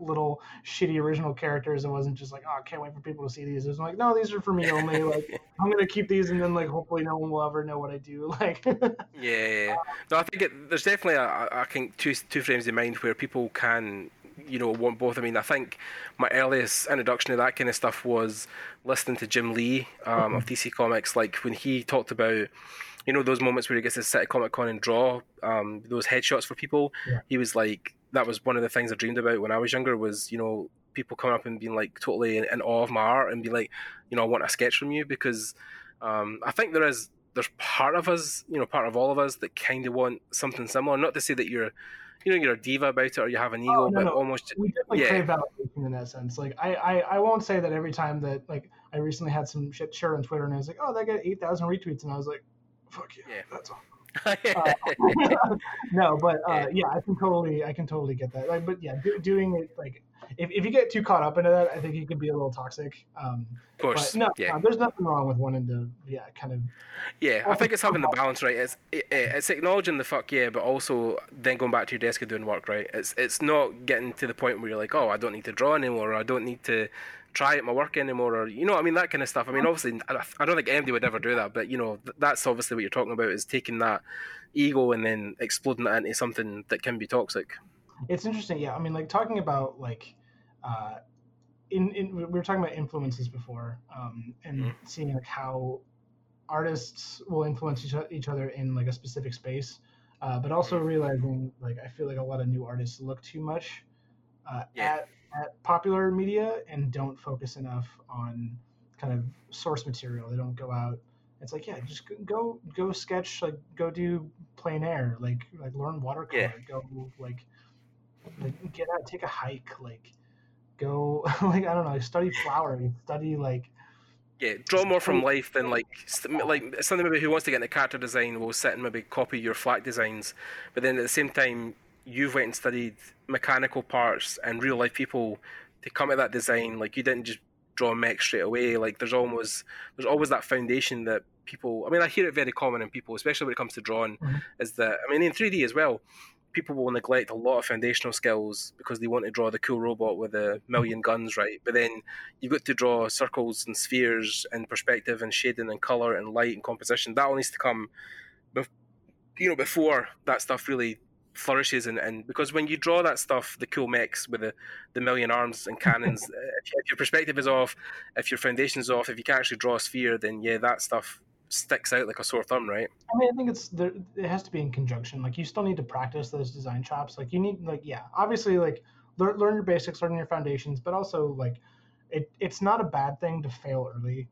[SPEAKER 2] little shitty original characters it wasn't just like oh i can't wait for people to see these it was like no these are for me only like i'm gonna keep these and then like hopefully no one will ever know what i do like
[SPEAKER 1] Yeah, yeah, yeah. No, I think it, there's definitely a- I think two two frames of mind where people can, you know, want both. I mean, I think my earliest introduction to that kind of stuff was listening to Jim Lee um, of DC Comics, like when he talked about, you know, those moments where he gets to sit at Comic Con and draw um, those headshots for people.
[SPEAKER 2] Yeah.
[SPEAKER 1] He was like, that was one of the things I dreamed about when I was younger. Was you know people coming up and being like totally in, in awe of my art and be like, you know, I want a sketch from you because um, I think there is there's part of us, you know, part of all of us that kind of want something similar. Not to say that you're, you know, you're a diva about it or you have an oh, ego,
[SPEAKER 2] Oh, no,
[SPEAKER 1] but
[SPEAKER 2] no.
[SPEAKER 1] almost,
[SPEAKER 2] we definitely
[SPEAKER 1] Yeah.
[SPEAKER 2] crave validation in that sense. Like I, I, I won't say that every time that like I recently had some shit share on Twitter and I was like, oh, that got eight thousand retweets, and I was like, fuck yeah,
[SPEAKER 1] Yeah.
[SPEAKER 2] that's awesome.
[SPEAKER 1] Yeah,
[SPEAKER 2] no, but uh,
[SPEAKER 1] Yeah.
[SPEAKER 2] I can totally, I can totally get that. Like, but yeah, do, doing it like if, if you get too caught up into that, I think it can be a little toxic. Um,
[SPEAKER 1] of course,
[SPEAKER 2] but no,
[SPEAKER 1] yeah,
[SPEAKER 2] no, there's nothing wrong with wanting to, yeah, kind of.
[SPEAKER 1] yeah. I think it's having the balance right. It's it, it's acknowledging the fuck yeah, but also then going back to your desk and doing work right. It's it's not getting to the point where you're like, oh, I don't need to draw anymore, or I don't need to try at my work anymore, or you know, I mean that kind of stuff. I mean, obviously, I don't think anybody would ever do that, but you know, that's obviously what you're talking about is taking that ego and then exploding it into something that can be toxic.
[SPEAKER 2] It's interesting, yeah. I mean, like talking about like, uh, in, in we were talking about influences before, um, and
[SPEAKER 1] Mhm.
[SPEAKER 2] seeing like how artists will influence each, each other in like a specific space, uh, but also realizing like I feel like a lot of new artists look too much uh,
[SPEAKER 1] Yeah.
[SPEAKER 2] at at popular media and don't focus enough on kind of source material. They don't go out. It's like yeah, just go- go sketch like go do plein air like like learn watercolor.
[SPEAKER 1] Yeah.
[SPEAKER 2] Go like like get out, take a hike, like go like I don't know, study flowering, study like
[SPEAKER 1] Yeah, draw more from life than like like something maybe who wants to get into character design will sit and maybe copy your flat designs, but then at the same time you've went and studied mechanical parts and real life people to come at that design. Like you didn't just draw mech straight away. Like there's almost there's always that foundation that people. I mean, I hear it very common in people, especially when it comes to drawing, mm-hmm. is that I mean in 3D as well. People will neglect a lot of foundational skills because they want to draw the cool robot with a million guns, right? But then you've got to draw circles and spheres and perspective and shading and color and light and composition. That all needs to come, you know, before that stuff really flourishes and, and because when you draw that stuff the cool mechs with the, the million arms and cannons if, if, your perspective is off if your foundation is off if you can't actually draw a sphere then yeah that stuff sticks out like a sore thumb right?
[SPEAKER 2] I mean i think it's there it has to be in conjunction. Like you still need to practice those design chops like you need like yeah obviously like learn, learn your basics learn your foundations but also like it, it's not a bad thing to fail early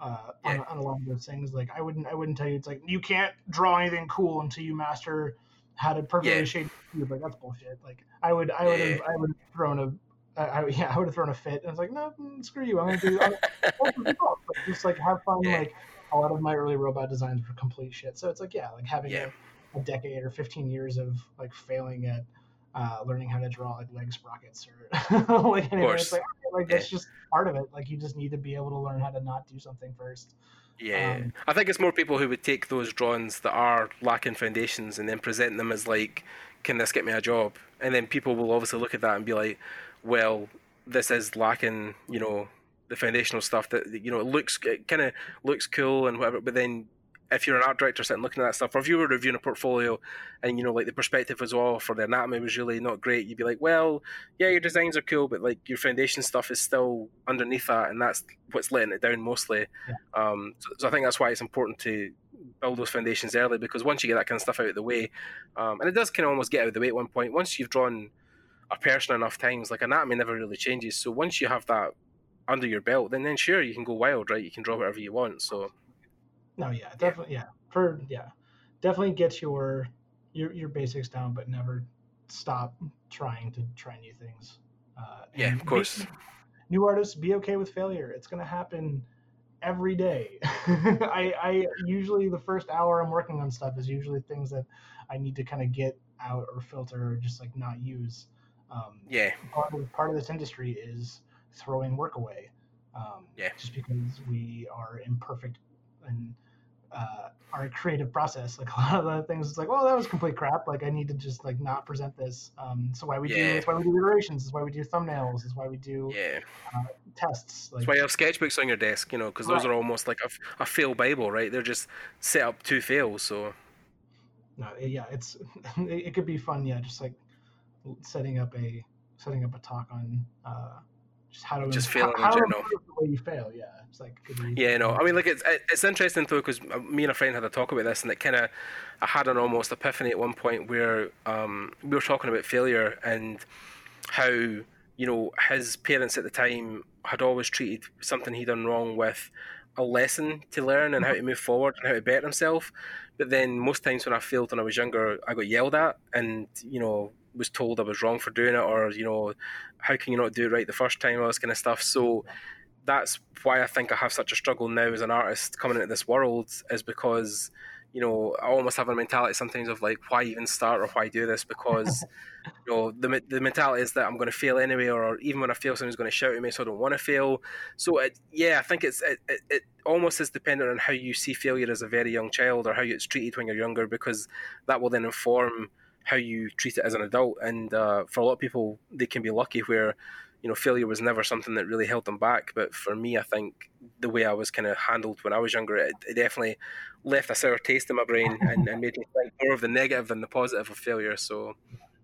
[SPEAKER 2] uh, yeah. on, on a lot of those things. Like i wouldn't i wouldn't tell you it's like you can't draw anything cool until you master how to perfectly yeah. shade cube. Like that's bullshit. Like I would, I would have, I would have thrown a, I, yeah, I would have thrown a fit. And I was like, no, mm, screw you. I'm gonna do. I'm, like, just like have fun. Yeah. Like a lot of my early robot designs were complete shit. So it's like, yeah, like having yeah. a, a, decade or 15 years of like failing at uh, learning how to draw like leg sprockets or like anyway, it's like, like that's just part of it. Like you just need to be able to learn how to not do something first.
[SPEAKER 1] Yeah, um, I think it's more people who would take those drawings that are lacking foundations and then present them as like, "Can this get me a job?" And then people will obviously look at that and be like, "Well, this is lacking, you know, the foundational stuff that you know it looks it kind of looks cool and whatever." But then if you're an art director sitting looking at that stuff, or if you were reviewing a portfolio and you know like the perspective was off or the anatomy was really not great, you'd be like, well, yeah, your designs are cool, but like your foundation stuff is still underneath that, and that's what's letting it down mostly. Yeah. Um, so, so, I think that's why it's important to build those foundations early because once you get that kind of stuff out of the way, um, and it does kind of almost get out of the way at one point. Once you've drawn a person enough times, like anatomy never really changes. So once you have that under your belt, then then sure you can go wild, right? You can draw whatever you want. So
[SPEAKER 2] no, yeah, definitely, yeah. For yeah, definitely get your your your basics down, but never stop trying to try new things.
[SPEAKER 1] Uh, yeah, of course.
[SPEAKER 2] New artists, be okay with failure. It's gonna happen every day. I, I usually the first hour I'm working on stuff is usually things that I need to kind of get out or filter or just like not use. Um,
[SPEAKER 1] yeah.
[SPEAKER 2] Part of part of this industry is throwing work away. Um,
[SPEAKER 1] yeah.
[SPEAKER 2] Just because we are imperfect and uh, our creative process. Like a lot of the things, it's like, well, that was complete crap. Like I need to just like not present this. Um, so why we yeah. do? That's why we do iterations. That's why we do thumbnails. That's why we do
[SPEAKER 1] yeah
[SPEAKER 2] uh, tests.
[SPEAKER 1] Like, that's why you have sketchbooks on your desk. You know, because those right. are almost like a, a fail bible, right? They're just set up to fail. So.
[SPEAKER 2] No, yeah, it's it, could be fun. Yeah, just like setting up a setting up a talk on uh, just how to
[SPEAKER 1] just failing
[SPEAKER 2] how,
[SPEAKER 1] in general.
[SPEAKER 2] the way you fail. Yeah, it's like
[SPEAKER 1] yeah, no. I mean, like it's it's interesting though because me and a friend had a talk about this, and it kind of I had an almost epiphany at one point where um, we were talking about failure and how you know his parents at the time had always treated something he'd done wrong with a lesson to learn and how to move forward and how to better himself. But then most times when I failed when I was younger, I got yelled at and you know was told I was wrong for doing it, or you know, how can you not do it right the first time, all this kind of stuff. So that's why I think I have such a struggle now as an artist coming into this world, is because you know I almost have a mentality sometimes of like, why even start or why do this? Because you know the the mentality is that I'm going to fail anyway, or even when I fail, someone's going to shout at me, so I don't want to fail. So it, yeah, I think it's it, it, it almost is dependent on how you see failure as a very young child or how it's treated when you're younger, because that will then inform how you treat it as an adult. And uh, for a lot of people, they can be lucky where you know failure was never something that really held them back. But for me, I think the way I was kind of handled when I was younger, it, it definitely left a sour taste in my brain and, and, made me think more of the negative than the positive of failure. So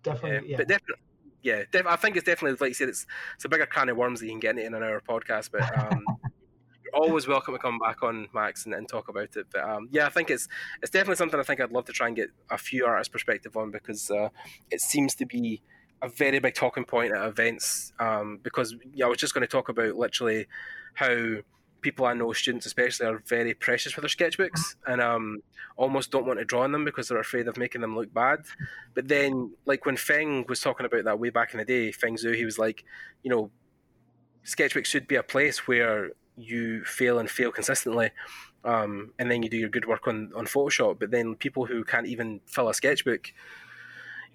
[SPEAKER 2] definitely, yeah.
[SPEAKER 1] but definitely. Yeah, def- I think it's definitely like you said. It's it's a bigger can of worms that you can get in an hour podcast, but um, you're always welcome to come back on Max and, and talk about it. But um, yeah, I think it's it's definitely something I think I'd love to try and get a few artists' perspective on because uh, it seems to be a very big talking point at events. Um, because yeah, I was just going to talk about literally how people I know, students especially, are very precious with their sketchbooks and um, almost don't want to draw on them because they're afraid of making them look bad. But then, like when Feng was talking about that way back in the day, Feng Zhu, he was like, you know, sketchbooks should be a place where you fail and fail consistently, um, and then you do your good work on, on Photoshop. But then people who can't even fill a sketchbook,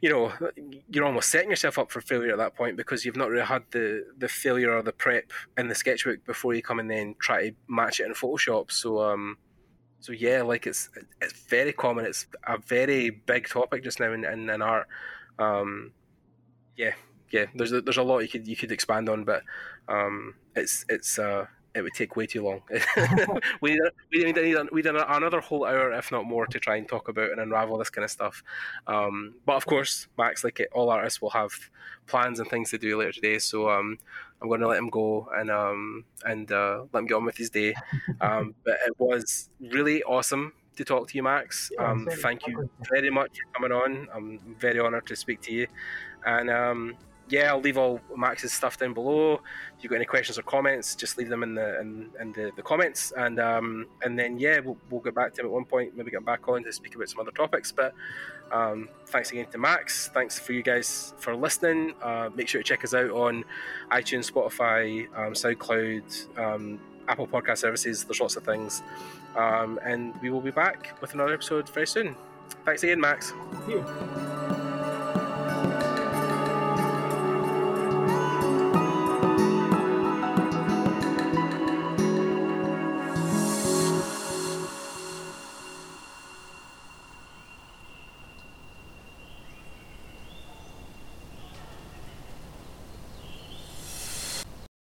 [SPEAKER 1] you know, you're almost setting yourself up for failure at that point because you've not really had the the failure or the prep in the sketchbook before you come and then try to match it in Photoshop. So um, so yeah, like it's it's very common. It's a very big topic just now in in, in art. Um, yeah, yeah. There's there's a lot you could you could expand on, but um, it's it's uh, it would take way too long. we we need, need, we need another whole hour, if not more, to try and talk about and unravel this kind of stuff. Um, but of course, Max, like all artists, will have plans and things to do later today. So um, I'm going to let him go and um, and uh, let him get on with his day. Um, but it was really awesome to talk to you, Max. Um, thank you very much for coming on. I'm very honoured to speak to you, and um, yeah, I'll leave all Max's stuff down below. If you've got any questions or comments, just leave them in the in, in the, the comments, and um, and then yeah, we'll, we'll get back to him at one point. Maybe get back on to speak about some other topics. But um, thanks again to Max. Thanks for you guys for listening. Uh, make sure to check us out on iTunes, Spotify, um, SoundCloud, um, Apple Podcast services. There's lots of things, um, and we will be back with another episode very soon. Thanks again, Max.
[SPEAKER 2] Thank you.